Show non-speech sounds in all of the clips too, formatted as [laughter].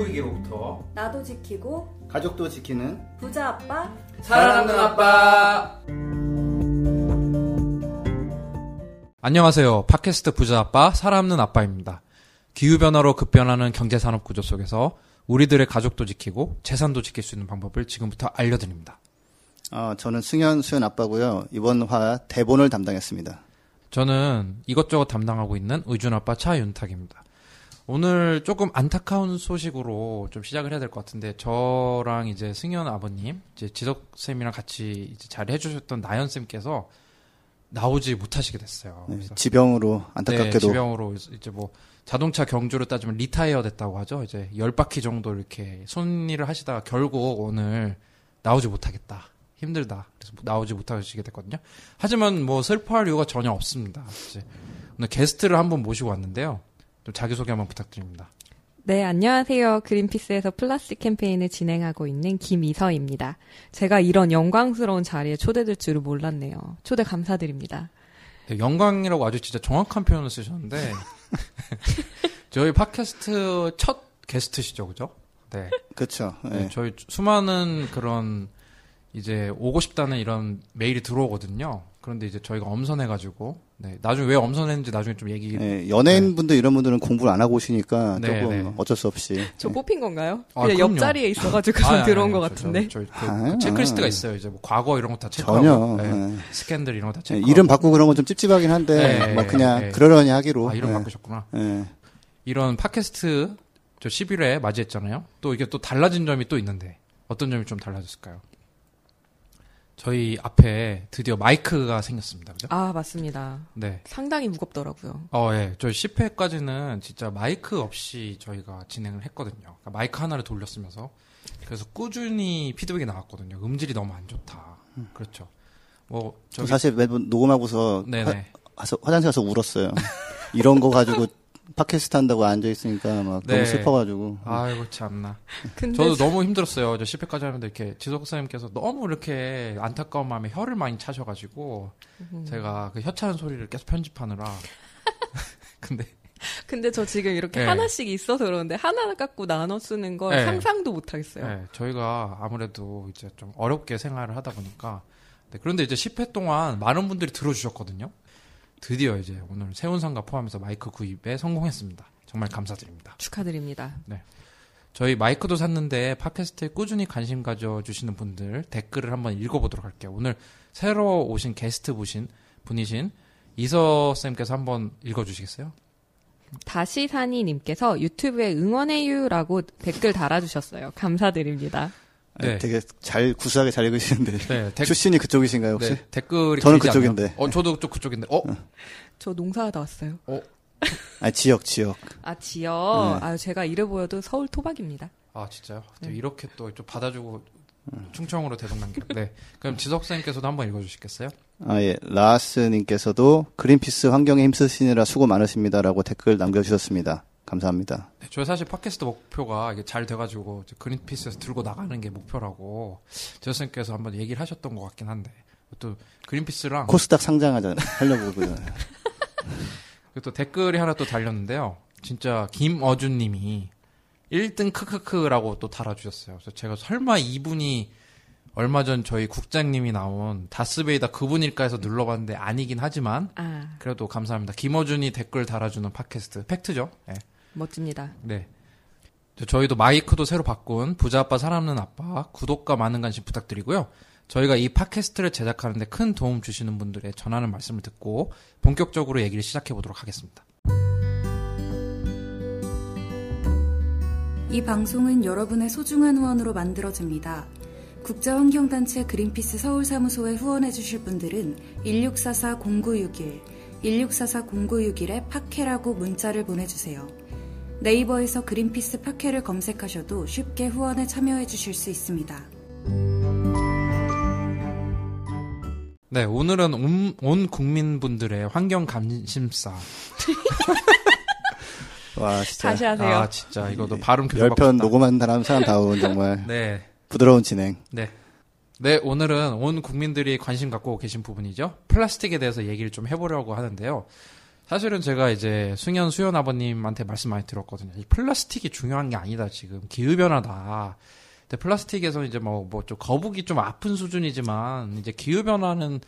피부위기로부터 나도 지키고 가족도 지키는 부자 아빠 살아남는 아빠. 안녕하세요. 팟캐스트 부자 아빠 살아남는 아빠입니다. 기후 변화로 급변하는 경제 산업 구조 속에서 우리들의 가족도 지키고 재산도 지킬 수 있는 방법을 지금부터 알려드립니다. 어, 저는 승현 수현 아빠고요. 이번 화 대본을 담당했습니다. 저는 이것저것 담당하고 있는 의준 아빠 차윤탁입니다. 오늘 조금 안타까운 소식으로 좀 시작을 해야 될 것 같은데 저랑 이제 승현 아버님, 이제 지석 쌤이랑 같이 이제 잘 해주셨던 나연 쌤께서 나오지 못하시게 됐어요. 네, 지병으로 네, 안타깝게도 지병으로 이제 뭐 자동차 경주로 따지면 리타이어 됐다고 하죠. 이제 열 바퀴 정도 이렇게 손일을 하시다가 결국 오늘 나오지 못하겠다. 힘들다. 그래서 나오지 못하시게 됐거든요. 하지만 뭐 슬퍼할 이유가 전혀 없습니다. 이제 오늘 게스트를 한번 모시고 왔는데요. 좀 자기소개 한번 부탁드립니다. 네, 안녕하세요. 그린피스에서 플라스틱 캠페인을 진행하고 있는 김이서입니다. 제가 이런 영광스러운 자리에 초대될 줄을 몰랐네요. 초대 감사드립니다. 네, 영광이라고 아주 진짜 정확한 표현을 쓰셨는데 [laughs] 저희 팟캐스트 첫 게스트시죠, 그죠? 네. 그렇죠. 네, 저희 수많은 그런 이제 오고 싶다는 이런 메일이 들어오거든요. 그런데 이제 저희가 엄선해가지고 네, 나중에 왜 엄선했는지 나중에 좀 얘기. 예, 연예인분들 이런 분들은 공부를 안 하고 오시니까 네, 조금 네. 어쩔 수 없이 저 뽑힌 건가요? 아, 그냥 그럼요. 옆자리에 있어가지고 아, 아니, 들어온 아니, 것 저- 같은데. 저, 저, 그 아, 체크리스트가 아. 있어요. 이제 뭐 과거 이런 거 다 체크하고 전혀 네, 예. 스캔들 이런 거다 예, 체크하고 이름 바꾸고 그런 건 좀 찝찝하긴 한데 네, 뭐 그냥 네. 그러려니 하기로 아 이름 예. 바꾸셨구나. 예. 이런 팟캐스트 저 11회 맞이했잖아요. 또 이게 또 달라진 점이 또 있는데 어떤 점이 좀 달라졌을까요? 저희 앞에 드디어 마이크가 생겼습니다. 그죠? 아, 맞습니다. 네. 상당히 무겁더라고요. 어, 예. 저희 10회까지는 진짜 마이크 없이 저희가 진행을 했거든요. 그러니까 마이크 하나를 돌렸으면서. 그래서 꾸준히 피드백이 나왔거든요. 음질이 너무 안 좋다. 그렇죠. 뭐, 저 저기. 사실 매번 녹음하고서 네네. 화, 화장실 가서 울었어요. [laughs] 이런 거 가지고 팟캐스트 한다고 앉아 있으니까 막 네. 너무 슬퍼가지고 아이고, 참나. 근데 저도 너무 힘들었어요. 저 10회까지 하는데 이렇게 지석 선생님께서 너무 이렇게 안타까운 마음에 혀를 많이 차셔가지고 음. 제가 그 혀차는 소리를 계속 편집하느라. [laughs] 근데 근데 저 지금 이렇게 네. 하나씩 있어서 그러는데 하나 갖고 나눠 쓰는 걸 네. 상상도 못 하겠어요. 네, 저희가 아무래도 이제 좀 어렵게 생활을 하다 보니까. 네, 그런데 이제 10회 동안 많은 분들이 들어주셨거든요. 드디어 이제 오늘 세운상가 포함해서 마이크 구입에 성공했습니다. 정말 감사드립니다. 축하드립니다. 저희 마이크도 샀는데 팟캐스트에 꾸준히 관심 가져주시는 분들 댓글을 한번 읽어보도록 할게요. 오늘 새로 오신 게스트 보신 분이신 이서 쌤께서 한번 읽어주시겠어요? 다시 사니님께서 유튜브에 응원해요라고 댓글 달아주셨어요. 감사드립니다. 네. 되게 잘 구수하게 잘 읽으시는데 네, [laughs] 댓, 출신이 그쪽이신가요 혹시? 네, 댓글이 저는 않나요? 그쪽인데. 어, 저도 쪽 그쪽인데. 어? 저 농사하다 왔어요. 아 지역 지역. 아, 지역. 네. 아, 제가 이래 보여도 서울 토박입니다. 아 진짜요? 네. 이렇게 또 좀 받아주고 충청으로 대동남기. 네. 그럼 지석 쌤께서도 한번 읽어주시겠어요? 아, 예. 라스님께서도 그린피스 환경에 힘쓰시느라 수고 많으십니다라고 댓글 남겨주셨습니다. 감사합니다. 네, 저희 사실 팟캐스트 목표가 이게 잘 돼가지고 그린피스에서 들고 나가는 게 목표라고 지석 쌤께서 한번 얘기를 하셨던 것 같긴 한데 또 그린피스랑 코스닥 상장하자 하려고 그러잖아요. [laughs] 또 댓글이 하나 또 달렸는데요. 진짜 김어준님이 1등 크크크라고 또 달아주셨어요. 그래서 제가 설마 이분이 얼마 전 저희 국장님이 나온 다스베이다 그분일까 해서 눌러봤는데 아니긴 하지만 아, 그래도 감사합니다. 김어준이 댓글 달아주는 팟캐스트 팩트죠. 네. 멋집니다. 네. 저- 저희도 마이크도 새로 바꾼 부자 아빠 사람는 아빠 구독과 많은 관심 부탁드리고요. 저희가 이 팟캐스트를 제작하는데 큰 도움 주시는 분들의 전하는 말씀을 듣고 본격적으로 얘기를 시작해 보도록 하겠습니다. 이 방송은 여러분의 소중한 후원으로 만들어집니다. 국제환경단체 그린피스 서울사무소에 후원해 주실 분들은 1644-0961, 1644-0961에 팟캐라고 문자를 보내주세요. 네이버에서 그린피스 팟캐를 검색하셔도 쉽게 후원에 참여해 주실 수 있습니다. 네, 오늘은 온, 온 국민분들의 환경 관심사. [laughs] 와 진짜 다시 하세요. 아, 진짜 이거도 발음 열 교정받고 편 싶다. 녹음한 사람 사람 다운 정말 [laughs] 네. 부드러운 진행. 네. 네, 오늘은 온 국민들이 관심 갖고 계신 부분이죠. 플라스틱에 대해서 얘기를 좀 해보려고 하는데요. 사실은 제가 이제 승현 수현 아버님한테 말씀 많이 들었거든요. 이 플라스틱이 중요한 게 아니다 지금 기후 변화다. 근데 플라스틱에서 이제 뭐 뭐 좀 거북이 좀 아픈 수준이지만 이제 기후 변화는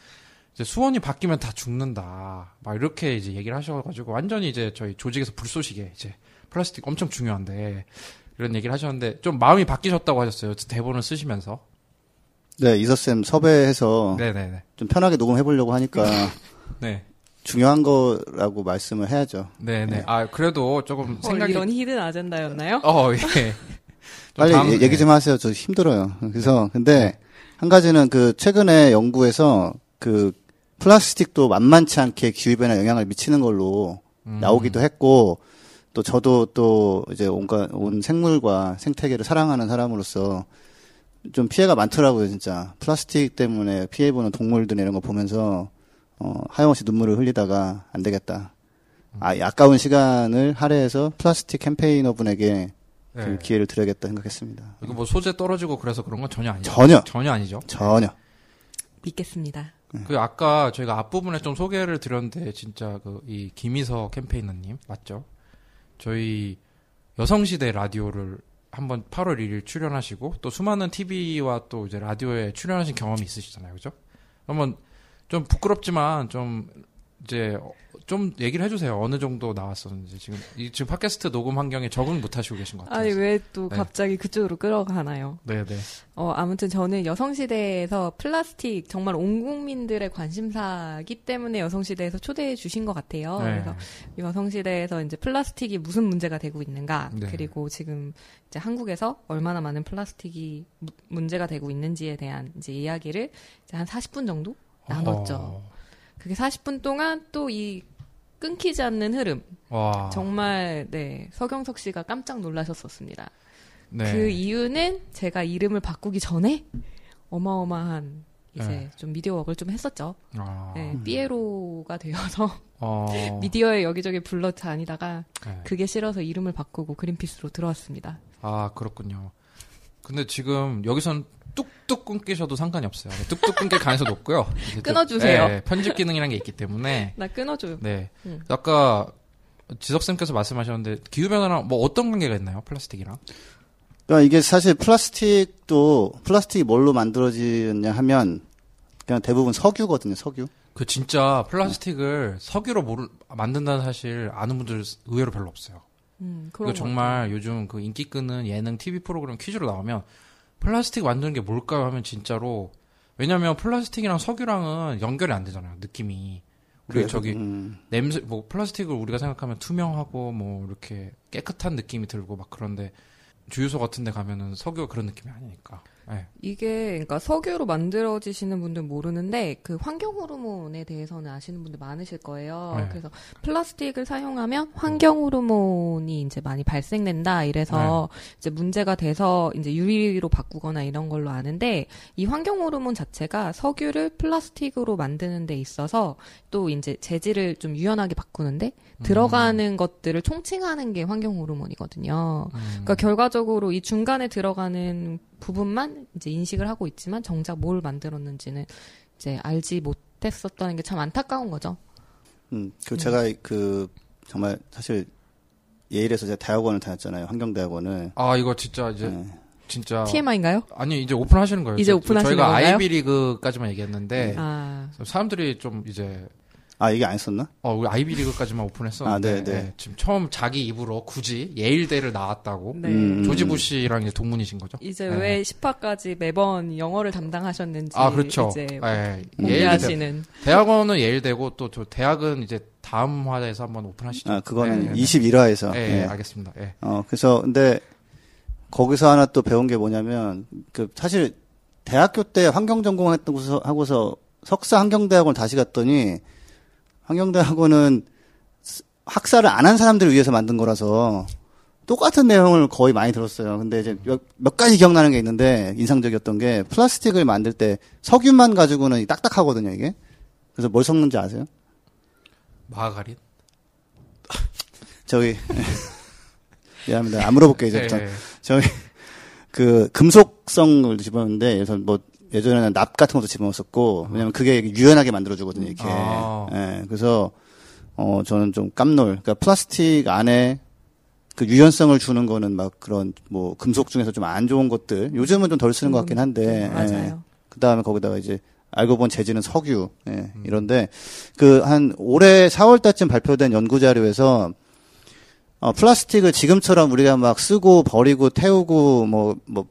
이제 수온이 바뀌면 다 죽는다. 막 이렇게 이제 얘기를 하셔가지고 완전히 이제 저희 조직에서 불쏘시개 이제 플라스틱 엄청 중요한데 이런 얘기를 하셨는데 좀 마음이 바뀌셨다고 하셨어요. 대본을 쓰시면서. 네, 이서쌤 섭외해서 네네네. 좀 편하게 녹음해 보려고 하니까 [laughs] 네. 중요한 거라고 말씀을 해야죠. 네 네. 아 그래도 조금 어, 생각이 이런 히든 아젠다였나요? 어 예. [laughs] 좀 빨리 다음- 얘- 얘기 좀 하세요. 저 힘들어요. 그래서 근데 한 가지는 그 최근에 연구에서 그 플라스틱도 만만치 않게 기후 변화에 영향을 미치는 걸로 음. 나오기도 했고 또 저도 또 이제 온갖 온 생물과 생태계를 사랑하는 사람으로서 좀 피해가 많더라고요, 진짜. 플라스틱 때문에 피해 보는 동물들 이런 거 보면서 어, 하염없이 눈물을 흘리다가 안 되겠다. 아, 아까운 시간을 할애해서 플라스틱 캠페이너 분에게 그 네. 기회를 드려야겠다 생각했습니다. 이거 뭐 소재 떨어지고 그래서 그런 건 전혀 아니죠. 전혀. 전혀 아니죠. 전혀. 믿겠습니다. 그 아까 저희가 앞부분에 좀 소개를 드렸는데 진짜 그 이 김희서 캠페이너님 맞죠? 저희 여성시대 라디오를 한번 8월 1일 출연하시고 또 수많은 TV와 또 이제 라디오에 출연하신 경험이 있으시잖아요, 그죠? 한번 좀 부끄럽지만 좀 이제 좀 얘기를 해주세요. 어느 정도 나왔었는지 지금 이 지금 팟캐스트 녹음 환경에 적응 못하시고 계신 것 같아요. 아니 왜 또 네. 갑자기 그쪽으로 끌어가나요? 네네. 어, 아무튼 저는 여성시대에서 플라스틱 정말 온 국민들의 관심사기 때문에 여성시대에서 초대해 주신 것 같아요. 네. 그래서 여성시대에서 이제 플라스틱이 무슨 문제가 되고 있는가, 네. 그리고 지금 이제 한국에서 얼마나 많은 플라스틱이 무- 문제가 되고 있는지에 대한 이제 이야기를 이제 한 40분 정도 나눴죠. 어, 그게 40분 동안 또 이 끊기지 않는 흐름. 와. 정말, 네, 서경석 씨가 깜짝 놀라셨었습니다. 네. 그 이유는 제가 이름을 바꾸기 전에 어마어마한 이제 네. 좀 미디어 웍을 좀 했었죠. 아. 네, 삐에로가 되어서 어. [laughs] 미디어에 여기저기 불러 다니다가 네. 그게 싫어서 이름을 바꾸고 그린피스로 들어왔습니다. 아, 그렇군요. 근데 지금 여기선 뚝뚝 끊기셔도 상관이 없어요. 뚝뚝 끊길 가능성이 높고요. 끊어주세요. 네, 편집 기능이라는 게 있기 때문에. [laughs] 나 끊어줘요. 네. 음. 아까 지석쌤께서 말씀하셨는데 기후변화랑 뭐 어떤 관계가 있나요? 플라스틱이랑? 그러니까 이게 사실 플라스틱도 플라스틱이 뭘로 만들어지냐 하면 그냥 대부분 석유거든요, 석유. 그 진짜 플라스틱을 석유로 모를, 만든다는 사실 아는 분들 의외로 별로 없어요. 음, 그 정말 요즘 그 인기 끄는 예능 TV 프로그램 퀴즈로 나오면 플라스틱 만드는 게 뭘까요 하면 진짜로 왜냐면 플라스틱이랑 석유랑은 연결이 안 되잖아요. 느낌이. 우리 그래서, 저기 음, 냄새 뭐 플라스틱을 우리가 생각하면 투명하고 뭐 이렇게 깨끗한 느낌이 들고 막 그런데 주유소 같은 데 가면은 석유가 그런 느낌이 아니니까. 네. 이게 그러니까 석유로 만들어지시는 분들 모르는데 그 환경 호르몬에 대해서는 아시는 분들 많으실 거예요. 네. 그래서 플라스틱을 사용하면 환경 호르몬이 이제 많이 발생된다 이래서 이제 문제가 돼서 이제 유리로 바꾸거나 이런 걸로 아는데 이 환경 호르몬 자체가 석유를 플라스틱으로 만드는 데 있어서 또 이제 재질을 좀 유연하게 바꾸는데 들어가는 것들을 총칭하는 게 환경 호르몬이거든요. 음. 그러니까 결과적으로 이 중간에 들어가는 부분만 이제 인식을 하고 있지만 정작 뭘 만들었는지는 이제 알지 못했었다는 게 참 안타까운 거죠. 음, 그 제가 그 정말 사실 예일에서 제가 대학원을 다녔잖아요, 환경대학원을. 아 이거 진짜 이제 네. 진짜 TMI인가요? 아니 이제 오픈하시는 거예요. 이제 저- 오픈하시는 저희가 건가요? 아이비 리그까지만 얘기했는데 아, 사람들이 좀 이제 아 이게 안 했었나? 어 우리 아이비 리그까지만 오픈했었는데 아, 네, 네. 예, 지금 처음 자기 입으로 굳이 예일대를 나왔다고 네. 음. 조지 부시랑 이제 동문이신 거죠. 이제 네. 왜 10화까지 매번 영어를 담당하셨는지 아 그렇죠. 이제 예, 예일대 공개하시는 대학원은 예일대고 또 저 대학은 이제 다음 화에서 한번 오픈하시죠. 아 그거는 예, 예, 21화에서. 예, 예, 알겠습니다. 예. 어, 그래서, 근데, 거기서 하나 또 배운 게 뭐냐면, 그, 사실, 대학교 때 환경 전공 했던 곳에서, 하고서, 석사 환경대학원 다시 갔더니, 환경대학원은 스- 학사를 안 한 사람들을 위해서 만든 거라서, 똑같은 내용을 거의 많이 들었어요. 근데 이제 몇, 몇 가지 기억나는 게 있는데, 인상적이었던 게, 플라스틱을 만들 때 석유만 가지고는 딱딱하거든요, 이게. 그래서 뭘 섞는지 아세요? 마가린. [laughs] 저기, [laughs] 미안합니다. 안 물어볼게요, 이제부터. 예, 예. 저희 그 금속성을 집어넣는데 그래서 뭐 예전에는 납 같은 것도 집어넣었었고 왜냐면 그게 유연하게 만들어주거든요 이렇게 아. 예 그래서 어 저는 좀 깜놀. 그러니까 플라스틱 안에 그 유연성을 주는 거는 막 그런 뭐 금속 중에서 좀 안 좋은 것들. 요즘은 좀 덜 쓰는 것 같긴 한데. 음, 맞아요. 그 다음에 거기다가 이제 알고 본 재질은 석유. 예, 이런데 그 한 올해 4월 달쯤 발표된 연구 자료에서 어, 플라스틱을 지금처럼 우리가 막 쓰고 버리고 태우고 뭐, 뭐,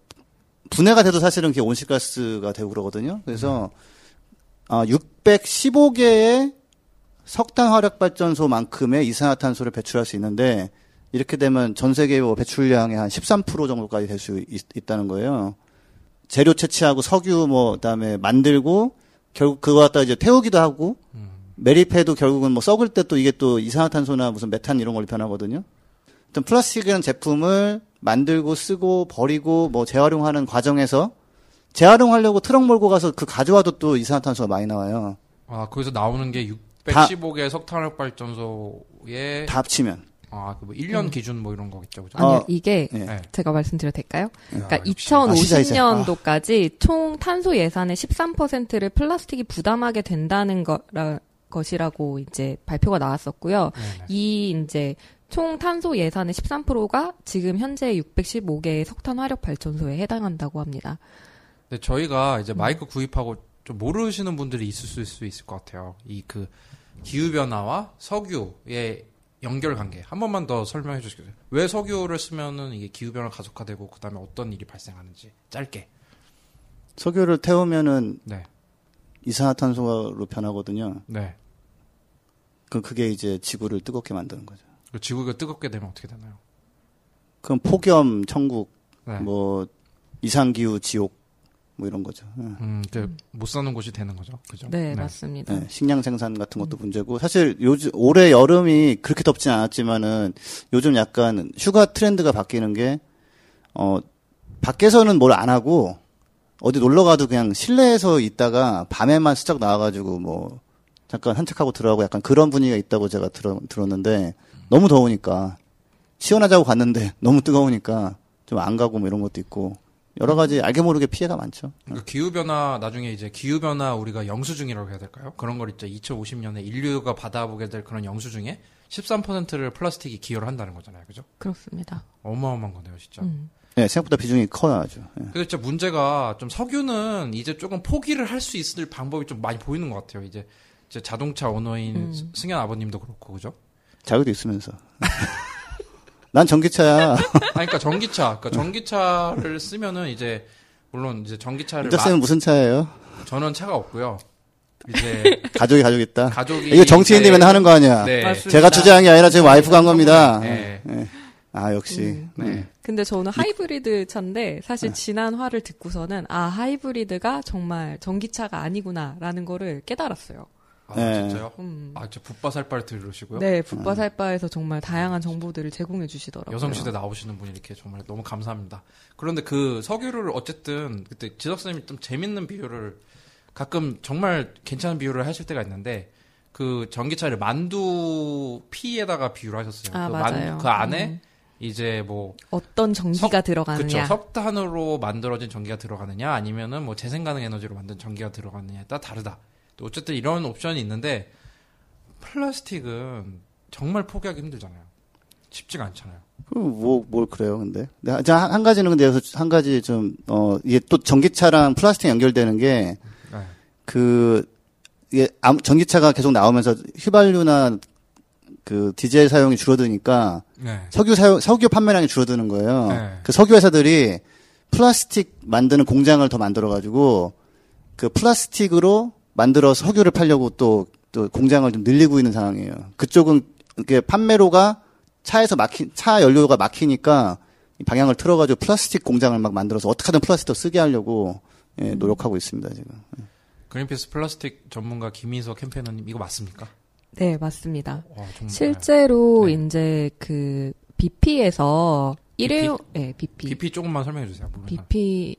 분해가 돼도 사실은 그게 온실가스가 되고 그러거든요. 그래서, 아, 615개의 석탄 화력 발전소만큼의 이산화탄소를 배출할 수 있는데, 이렇게 되면 전 세계 뭐 배출량의 한 13% 정도까지 될 수 있다는 거예요. 재료 채취하고 석유 뭐, 그 다음에 만들고, 결국 그거 갖다 이제 태우기도 하고, 매립해도 결국은 뭐 썩을 때 또 이게 또 이산화탄소나 무슨 메탄 이런 걸로 변하거든요. 어떤 플라스틱이라는 제품을 만들고 쓰고 버리고 뭐 재활용하는 과정에서 재활용하려고 트럭 몰고 가서 그 가져와도 또 이산화탄소가 많이 나와요. 아, 거기서 나오는 게 615개 석탄화력 발전소에 다 합치면. 아, 그뭐 1년 기준 뭐 이런 거겠죠. 그죠? 아니요, 어, 이게 예. 네. 제가 말씀드려도 될까요? 그러니까 아, 역시. 2050년도까지 총 탄소 예산의 13%를 플라스틱이 부담하게 된다는 거라, 것이라고 이제 발표가 나왔었고요. 네네. 이 이제 총 탄소 예산의 13%가 지금 현재 615개의 석탄 화력 발전소에 해당한다고 합니다. 근데 저희가 음. 이제 마이크 구입하고 좀 모르시는 분들이 있을 수 있을 것 같아요. 이 그 기후 변화와 석유의 연결 관계 한 번만 더 설명해 주시겠어요? 왜 석유를 쓰면은 이게 기후 변화 가속화되고 그다음에 어떤 일이 발생하는지 짧게. 석유를 태우면은 네. 이산화탄소로 변하거든요. 네. 그 그게 이제 지구를 뜨겁게 만드는 거죠. 그 지구가 뜨겁게 되면 어떻게 되나요? 그럼 폭염, 천국, 네. 뭐 이상기후, 지옥 뭐 이런 거죠. 예. 음, 그못 사는 곳이 되는 거죠. 그죠? 네, 맞습니다. 네, 식량 생산 같은 것도 문제고 사실 요즘 올해 여름이 그렇게 덥진 않았지만은 요즘 약간 휴가 트렌드가 바뀌는 게 어 밖에서는 뭘 안 하고 어디 놀러 가도 그냥 실내에서 있다가 밤에만 슬쩍 나와 가지고 뭐 잠깐 산책하고 들어가고 약간 그런 분위기가 있다고 제가 들어, 들었는데 너무 더우니까 시원하자고 갔는데 [laughs] 너무 뜨거우니까 좀 안 가고 뭐 이런 것도 있고 여러 가지 알게 모르게 피해가 많죠. 그러니까 기후 변화 나중에 이제 기후 변화 우리가 영수증이라고 해야 될까요? 그런 걸 있죠. 2050년에 인류가 받아보게 될 그런 영수증에 13%를 플라스틱이 기여를 한다는 거잖아요. 그죠? 그렇습니다. 어마어마한 거네요, 진짜. 음. 네, 생각보다 비중이 커요 아주. 예. 근데 진짜 문제가 좀 석유는 이제 조금 포기를 할 수 있을 방법이 좀 많이 보이는 것 같아요. 이제, 이제 자동차 오너인 음. 승현 아버님도 그렇고 그죠? 자유도 있으면서. [laughs] 난 전기차야. 아니, 그러니까 전기차, 그러니까 전기차를 쓰면은 이제 물론 이제 전기차를 인터스는 무슨 차예요? 마- 저는 차가 없고요. 이제 [laughs] 가족이 가족 있다. 가족이 이거 정치인 되면 이제- 하는 거 아니야. 네. 맞습니다. 제가 주장한 게 아니라 지금 와이프가 한 겁니다. 네. 예. 아 역시. 음. 네. 근데 저는 하이브리드 차인데 사실 지난 화를 듣고서는 아 하이브리드가 정말 전기차가 아니구나라는 거를 깨달았어요. 아, 네. 진짜요? 음. 아, 진짜 붓바살바를 들으시고요. 네, 붓바살바에서 정말 다양한 정보들을 제공해 주시더라고요. 여성시대 나오시는 분이 이렇게 정말 너무 감사합니다. 그런데 그 석유를 어쨌든 그때 지석선생님이 좀 재밌는 비유를 가끔 정말 괜찮은 비유를 하실 때가 있는데 그 전기차를 만두 피에다가 비유를 하셨어요. 아, 그, 맞아요. 그 안에 음. 이제 뭐 어떤 전기가 석- 들어가느냐. 그쵸 석탄으로 만들어진 전기가 들어가느냐 아니면은 뭐 재생 가능 에너지로 만든 전기가 들어가느냐에 따라 다르다. 또 어쨌든 이런 옵션이 있는데 플라스틱은 정말 포기하기 힘들잖아요. 쉽지가 않잖아요. 뭐, 뭘 그래요, 근데. 네, 자, 한, 한 가지는 근데 여기서 한 가지 좀, 어, 이게 또 전기차랑 플라스틱 연결되는 게, 네. 그, 이게 암- 전기차가 계속 나오면서 휘발유나 그 디젤 사용이 줄어드니까 네. 석유 사용, 석유 판매량이 줄어드는 거예요. 네. 그 석유 회사들이 플라스틱 만드는 공장을 더 만들어가지고 그 플라스틱으로 만들어서 석유를 팔려고 또, 또 공장을 좀 늘리고 있는 상황이에요. 그쪽은 이게 판매로가 차에서 막히, 차 연료가 막히니까 이 방향을 틀어가지고 플라스틱 공장을 막 만들어서 어떻게든 플라스틱 더 쓰게 하려고 예, 노력하고 있습니다, 지금. 그린피스 플라스틱 전문가 김희석 캠페이너님 이거 맞습니까? 네, 맞습니다. 와. 실제로 네. 이제 그 BP에서 일회용 네, BP. BP 조금만 설명해 주세요. BP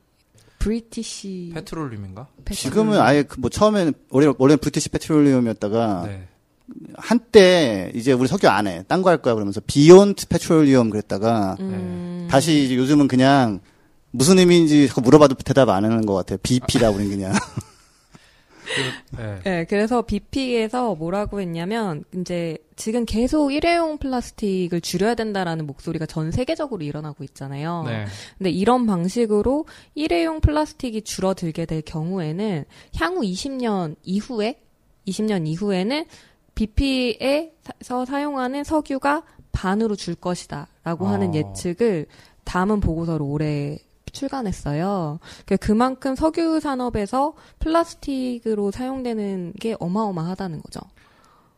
British Petroleum인가? 지금은 아예 그 뭐 처음에는 원래 원래 British Petroleum이었다가 네. 한때 이제 우리 석유 안 해. 딴 거 할 거야 그러면서 Beyond Petroleum 그랬다가 음, 다시 이제 요즘은 그냥 무슨 의미인지 자꾸 물어봐도 대답 안 하는 것 같아요. BP라 우린 그냥. [laughs] 네. 네, 그래서 BP에서 뭐라고 했냐면 이제 지금 계속 일회용 플라스틱을 줄여야 된다라는 목소리가 전 세계적으로 일어나고 있잖아요. 네. 근데 이런 방식으로 일회용 플라스틱이 줄어들게 될 경우에는 향후 20년 이후에 20년 이후에는 BP에서 사용하는 석유가 반으로 줄 것이다라고 하는 어. 예측을 담은 보고서를 올해 출간했어요. 그 그만큼 석유 산업에서 플라스틱으로 사용되는 게 어마어마하다는 거죠.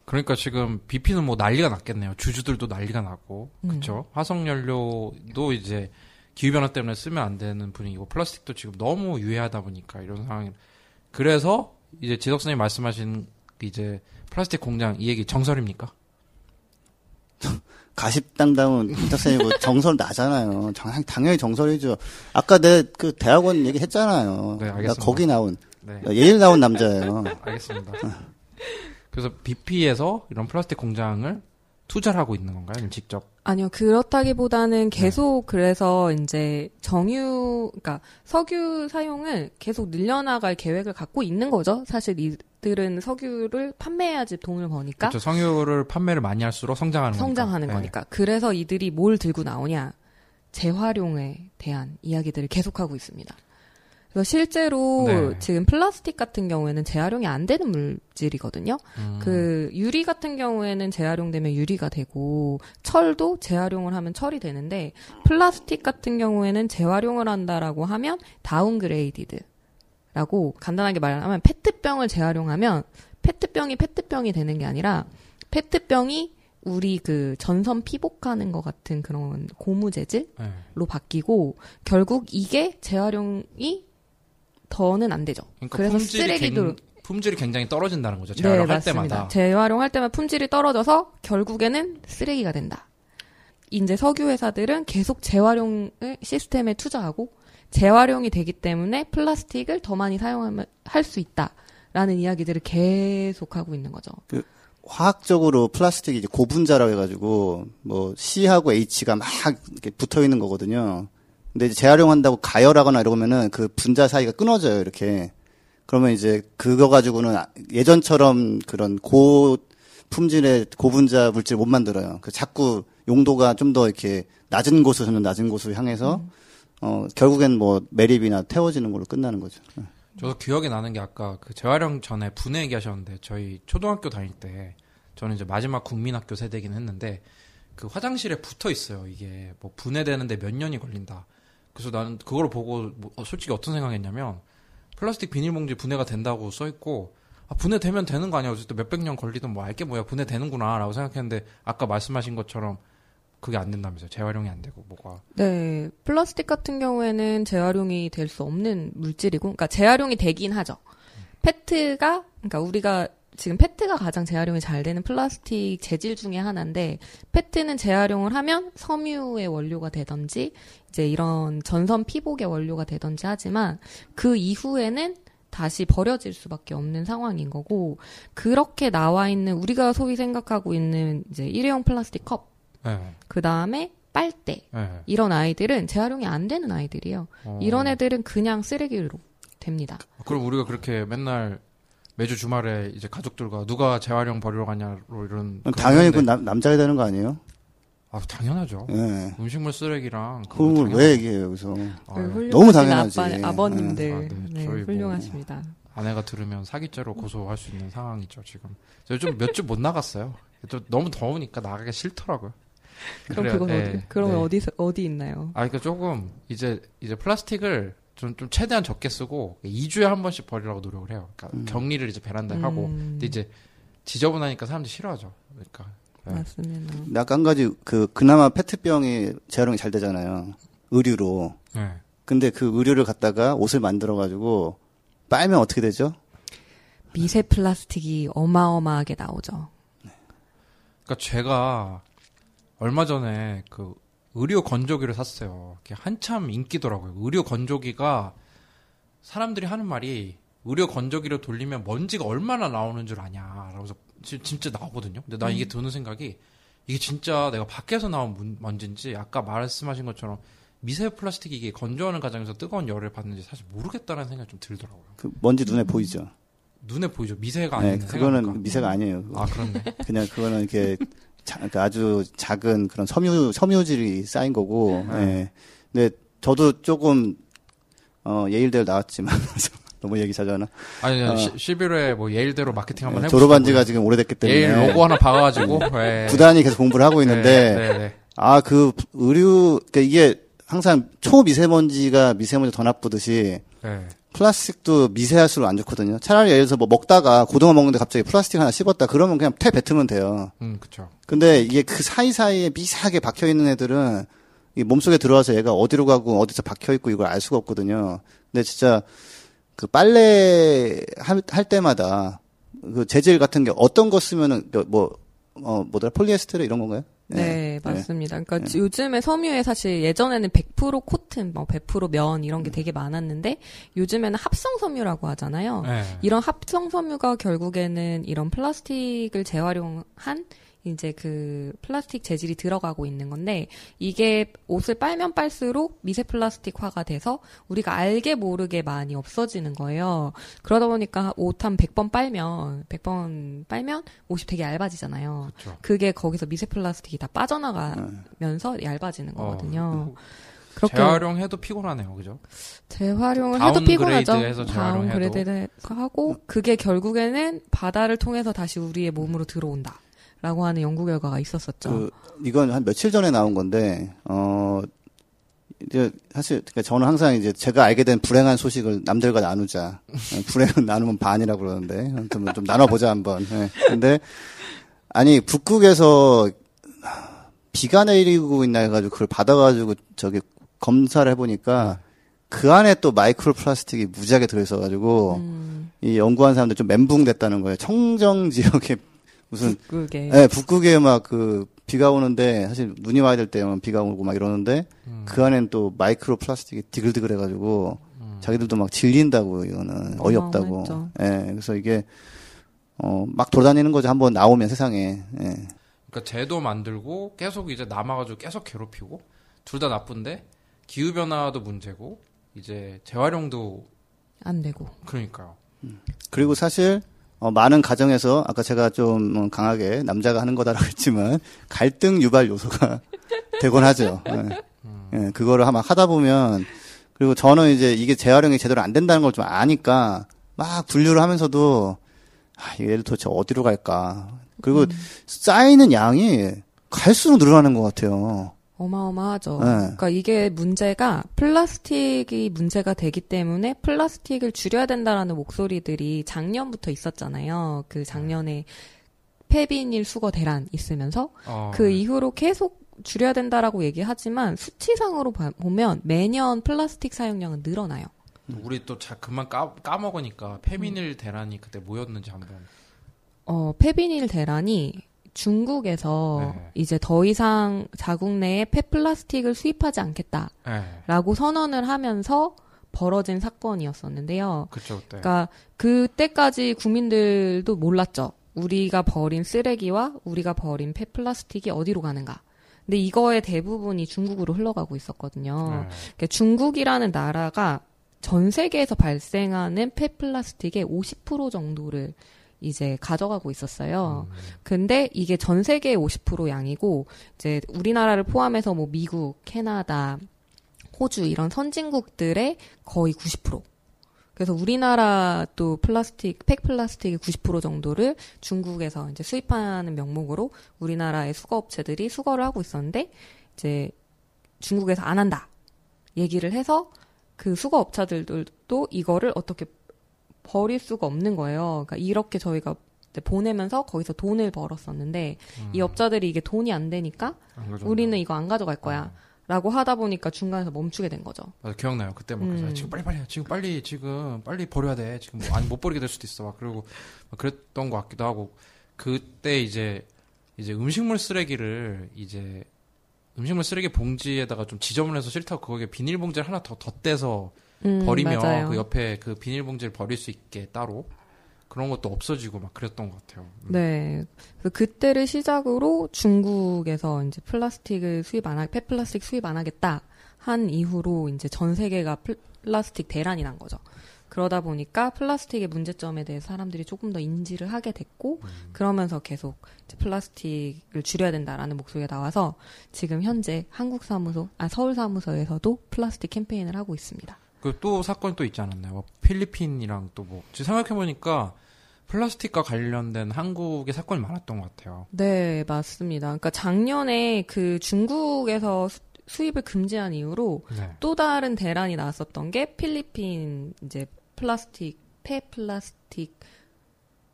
그러니까 지금 BP는 뭐 난리가 났겠네요. 주주들도 난리가 나고, 음. 그렇죠. 화석 연료도 이제 기후 변화 때문에 쓰면 안 되는 분위기고, 플라스틱도 지금 너무 유해하다 보니까 이런 상황이. 그래서 이제 지덕 선생님 말씀하신 이제 플라스틱 공장 이 얘기 정설입니까? [laughs] 가십당당은 김탁선이고 정설 나잖아요. 정- 당연히 정설이죠. 아까 내 그 대학원 얘기했잖아요. 네, 나 알겠습니다. 거기 나온 네. 예일 나온 남자예요. 알겠습니다. 그래서 BP에서 이런 플라스틱 공장을 투자를 하고 있는 건가요? 직접? 아니요, 그렇다기보다는 계속 그래서 이제 정유, 그러니까 석유 사용을 계속 늘려나갈 계획을 갖고 있는 거죠. 사실 이들은 석유를 판매해야지 돈을 버니까 그렇죠. 성유를 판매를 많이 할수록 성장하는 성장하는 거니까. 네. 거니까. 그래서 이들이 뭘 들고 나오냐? 재활용에 대한 이야기들을 계속하고 있습니다. 그래서 실제로 네. 지금 플라스틱 같은 경우에는 재활용이 안 되는 물질이거든요. 음. 그 유리 같은 경우에는 재활용되면 유리가 되고 철도 재활용을 하면 철이 되는데 플라스틱 같은 경우에는 재활용을 한다라고 하면 downgraded라고 간단하게 말하면 페트병을 재활용하면 페트병이 페트병이 되는 게 아니라 페트병이 우리 그 전선 피복하는 것 같은 그런 고무 재질로 네. 바뀌고 결국 이게 재활용이 더는 안 되죠. 그러니까 그래서 품질이, 쓰레기도 굉- 품질이 굉장히 떨어진다는 거죠. 재활용할 네, 맞습니다. 때마다. 재활용할 때마다 품질이 떨어져서 결국에는 쓰레기가 된다. 이제 석유 회사들은 계속 재활용 시스템에 투자하고 재활용이 되기 때문에 플라스틱을 더 많이 사용할 수 있다라는 이야기들을 계속 하고 있는 거죠. 화학적으로 플라스틱이 이제 고분자라고 해가지고 뭐 C하고 H가 막 이렇게 붙어 있는 거거든요. 근데 이제 재활용한다고 가열하거나 이러면은 그 분자 사이가 끊어져요 이렇게. 그러면 이제 그거 가지고는 예전처럼 그런 고 품질의 고분자 물질 못 만들어요. 그 자꾸 용도가 좀 더 이렇게 낮은 곳에서는 낮은 곳으로 향해서 어 결국엔 뭐 매립이나 태워지는 걸로 끝나는 거죠. 저도 기억이 나는 게 아까 그 재활용 전에 분해 얘기하셨는데 저희 초등학교 다닐 때 저는 이제 마지막 국민학교 세대긴 했는데 그 화장실에 붙어 있어요. 이게 뭐 분해되는데 몇 년이 걸린다. 그래서 나는 그걸 보고 뭐 어, 솔직히 어떤 생각했냐면 플라스틱 비닐봉지 분해가 된다고 써 있고 아, 분해되면 되는 거 아니야? 어쨌든 몇백 년 걸리든 뭐 알게 뭐야 분해되는구나라고 생각했는데 아까 말씀하신 것처럼 그게 안 된다면서요. 재활용이 안 되고 뭐가 네, 플라스틱 같은 경우에는 재활용이 될 수 없는 물질이고, 그러니까 재활용이 되긴 하죠. 페트가, 그러니까 우리가 지금 페트가 가장 재활용이 잘 되는 플라스틱 재질 중에 하나인데, 페트는 재활용을 하면 섬유의 원료가 되던지, 이제 이런 전선 피복의 원료가 되던지 하지만, 그 이후에는 다시 버려질 수밖에 없는 상황인 거고, 그렇게 나와 있는, 우리가 소위 생각하고 있는 이제 일회용 플라스틱 컵, 네. 그 다음에 빨대, 네. 이런 아이들은 재활용이 안 되는 아이들이에요. 어. 이런 애들은 그냥 쓰레기로 됩니다. 그럼 우리가 그렇게 맨날 매주 주말에 이제 가족들과 누가 재활용 버리러 가냐로 이런 당연히. 그 남, 남자가 되는 거 아니에요? 아 당연하죠. 예. 음식물 쓰레기랑 그걸. 왜 얘기해요 여기서? 훌륭하신 너무 당연하지. 아빠, 아버님들 아, 네. 네, 저희 뭐- 훌륭하십니다. 아내가 들으면 사기죄로 고소할 수 있는 상황이죠 지금. 저좀몇주 못 나갔어요. 또 너무 더우니까 나가기 싫더라고요. 그럼. 그건 네, 어디? 그러면 네. 어디서 어디 있나요? 아 그러니까 조금 이제 이제 플라스틱을 좀, 좀 최대한 적게 쓰고 2주에 한 번씩 버리려고 노력을 해요. 그러니까 격리를 이제 베란다에 하고 음, 근데 이제 지저분하니까 사람들이 싫어하죠. 그러니까 네. 맞습니다. 근데 아까 한 가지 그 그나마 페트병이 재활용이 잘 되잖아요. 의류로. 네. 근데 그 의류를 갖다가 옷을 만들어 가지고 빨면 어떻게 되죠? 미세 플라스틱이 어마어마하게 나오죠. 그러니까 제가 얼마 전에 그 의료 건조기를 샀어요. 한참 인기더라고요. 의료 건조기가 사람들이 하는 말이 의료 건조기를 돌리면 먼지가 얼마나 나오는 줄 아냐. 라고서 지- 진짜 나오거든요. 근데 나 이게 드는 생각이 이게 진짜 내가 밖에서 나온 문- 먼지인지 아까 말씀하신 것처럼 미세 플라스틱이 이게 건조하는 과정에서 뜨거운 열을 받는지 사실 모르겠다는 생각이 좀 들더라고요. 그 먼지 눈에 보이죠. 눈에 보이죠. 미세가 네, 아닌 그거는 미세가 아니에요. 아 그렇네. 그냥 그거는 이렇게 자- 그러니까 아주 작은 그런 섬유 섬유질이 쌓인 거고. 네. 예. 근데 저도 조금 어 예일대를 나왔지만 [laughs] 너무 얘기 자주 하나. 아니 어. 시 11회 뭐 예일대로 마케팅 한번 예, 해보시고 졸업한 지가 지금 오래됐기 때문에 예일 로고 하나 박아가지고 네. [laughs] 부단히 계속 공부를 하고 있는데 네, 네, 네. 아 그 의류 그러니까 이게 항상 초미세먼지가 미세먼지 더 나쁘듯이 네. 플라스틱도 미세할수록 안 좋거든요. 차라리 예를 들어서 뭐 먹다가 고등어 먹는데 갑자기 플라스틱 하나 씹었다 그러면 그냥 태 뱉으면 돼요. 음 그렇죠. 근데 이게 그 사이사이에 미세하게 박혀 있는 애들은 이 몸속에 들어와서 얘가 어디로 가고 어디서 박혀 있고 이걸 알 수가 없거든요. 근데 진짜 그 빨래 할, 할 때마다 그 재질 같은 게 어떤 거 쓰면은 뭐 어, 뭐더라 폴리에스테르 이런 건가요? 네, 맞습니다. 그러니까 요즘에 섬유에 사실 예전에는 100% 코튼, 뭐 100%면 이런 게 되게 많았는데 요즘에는 합성 섬유라고 하잖아요. 네. 이런 합성 섬유가 결국에는 이런 플라스틱을 재활용한 이제 그 플라스틱 재질이 들어가고 있는 건데 이게 옷을 빨면 빨수록 미세 플라스틱화가 돼서 우리가 알게 모르게 많이 없어지는 거예요. 그러다 보니까 옷 한 100번 빨면 100번 빨면 옷이 되게 얇아지잖아요. 그렇죠. 그게 거기서 미세 플라스틱이 다 빠져나가면서 얇아지는 어, 거거든요. 그렇게 재활용해도 피곤하네요, 그죠? 재활용을 해도 피곤하죠. 그레이드해서 다운 재활용해도. 그레이드해서 하고 그게 결국에는 바다를 통해서 다시 우리의 몸으로 들어온다. 라고 하는 연구 결과가 있었었죠. 그 이건 한 며칠 전에 나온 건데 어 이제 사실 그러니까 저는 항상 이제 제가 알게 된 불행한 소식을 남들과 나누자. 예, [laughs] 불행은 나누면 반이라고 그러는데 아무튼 뭐좀 나눠보자 한번. 예. 근데 아니 북극에서 비가 내리고 있나 해가지고 그걸 받아가지고 저기 검사를 해보니까 그 안에 또 마이크로 플라스틱이 무지하게 들어있어가지고 음, 이 연구한 사람들 좀 멘붕됐다는 거예요. 청정 지역에 무슨 그게 네, 북극에 막 그 비가 오는데 사실 눈이 와야 될 때만 비가 오고 막 이러는데 음. 그 안엔 또 마이크로 플라스틱이 디글디글해 가지고 자기들도 막 질린다고 이거는 어이없다고. 예, 그래서 이게 어 막 돌아다니는 거죠. 한번 나오면 세상에. 예. 그러니까 제도 만들고 계속 이제 남아 가지고 계속 괴롭히고 둘 다 나쁜데 기후 변화도 문제고 이제 재활용도 안 되고. 그러니까요. 그리고 사실 어, 많은 가정에서 아까 제가 좀 어, 강하게 남자가 하는 거다라고 [laughs] 했지만 갈등 유발 요소가 [laughs] 되곤 하죠. 예. 예, 그거를 막 하다 보면 그리고 저는 이제 이게 재활용이 제대로 안 된다는 걸 좀 아니까 막 분류를 하면서도 아, 얘를 도대체 어디로 갈까. 그리고 쌓이는 양이 갈수록 늘어나는 것 같아요. 어마어마하죠. 네. 그러니까 이게 문제가 플라스틱이 문제가 되기 때문에 플라스틱을 줄여야 된다라는 목소리들이 작년부터 있었잖아요. 그 작년에 폐비닐 수거 대란 있으면서 어, 그 이후로 계속 줄여야 된다라고 얘기하지만 수치상으로 봐- 보면 매년 플라스틱 사용량은 늘어나요. 우리 또 자, 그만 까, 까먹으니까 페미닐 대란이 그때 뭐였는지 한번 어, 폐비닐 대란이 중국에서 네. 이제 더 이상 자국 내에 폐플라스틱을 수입하지 않겠다라고 예. 선언을 하면서 벌어진 사건이었었는데요. 그쵸 그때 그러니까 그때까지 국민들도 몰랐죠. 우리가 버린 쓰레기와 우리가 버린 폐플라스틱이 어디로 가는가. 근데 이거의 대부분이 중국으로 흘러가고 있었거든요. 네. 그러니까 중국이라는 나라가 전 세계에서 발생하는 폐플라스틱의 50% 정도를 이제 가져가고 있었어요. 근데 이게 전 세계의 50% 양이고 이제 우리나라를 포함해서 뭐 미국, 캐나다, 호주 이런 선진국들의 거의 90%. 그래서 우리나라 또 플라스틱, 팩 플라스틱의 90% 정도를 중국에서 이제 수입하는 명목으로 우리나라의 수거 업체들이 수거를 하고 있었는데 이제 중국에서 안 한다. 얘기를 해서 그 수거 업체들도 이거를 어떻게 버릴 수가 없는 거예요. 그러니까 이렇게 저희가 보내면서 거기서 돈을 벌었었는데 이 업자들이 이게 돈이 안 되니까 안. 우리는 이거 안 가져갈 거야. 라고 하다 보니까 중간에서 멈추게 된 거죠. 맞아, 기억나요. 그때 막 그래서 음. 지금 빨리 빨리 해. 지금 빨리 지금 빨리 버려야 돼. 지금 뭐, 아니 못 버리게 될 수도 있어. 막 그리고 막 그랬던 것 같기도 하고 그때 이제 이제 음식물 쓰레기를 이제 음식물 쓰레기 봉지에다가 좀 지저분해서 싫다고 거기에 비닐봉지를 하나 더 덧대서 음, 버리면 맞아요. 그 옆에 그 비닐봉지를 버릴 수 있게 따로 그런 것도 없어지고 막 그랬던 것 같아요. 음. 네. 그때를 시작으로 중국에서 이제 플라스틱을 수입 안 하, 폐플라스틱 수입 안 하겠다 한 이후로 이제 전 세계가 플라스틱 대란이 난 거죠. 그러다 보니까 플라스틱의 문제점에 대해서 사람들이 조금 더 인지를 하게 됐고 그러면서 계속 이제 플라스틱을 줄여야 된다라는 목소리가 나와서 지금 현재 한국 사무소, 아 서울 사무소에서도 플라스틱 캠페인을 하고 있습니다. 그 또 사건이 또 있지 않았나요? 뭐 필리핀이랑 또 뭐. 지금 생각해보니까 플라스틱과 관련된 한국의 사건이 많았던 것 같아요. 네, 맞습니다. 그러니까 작년에 그 중국에서 수, 수입을 금지한 이후로 네. 또 다른 대란이 나왔었던 게 필리핀 이제 플라스틱 폐플라스틱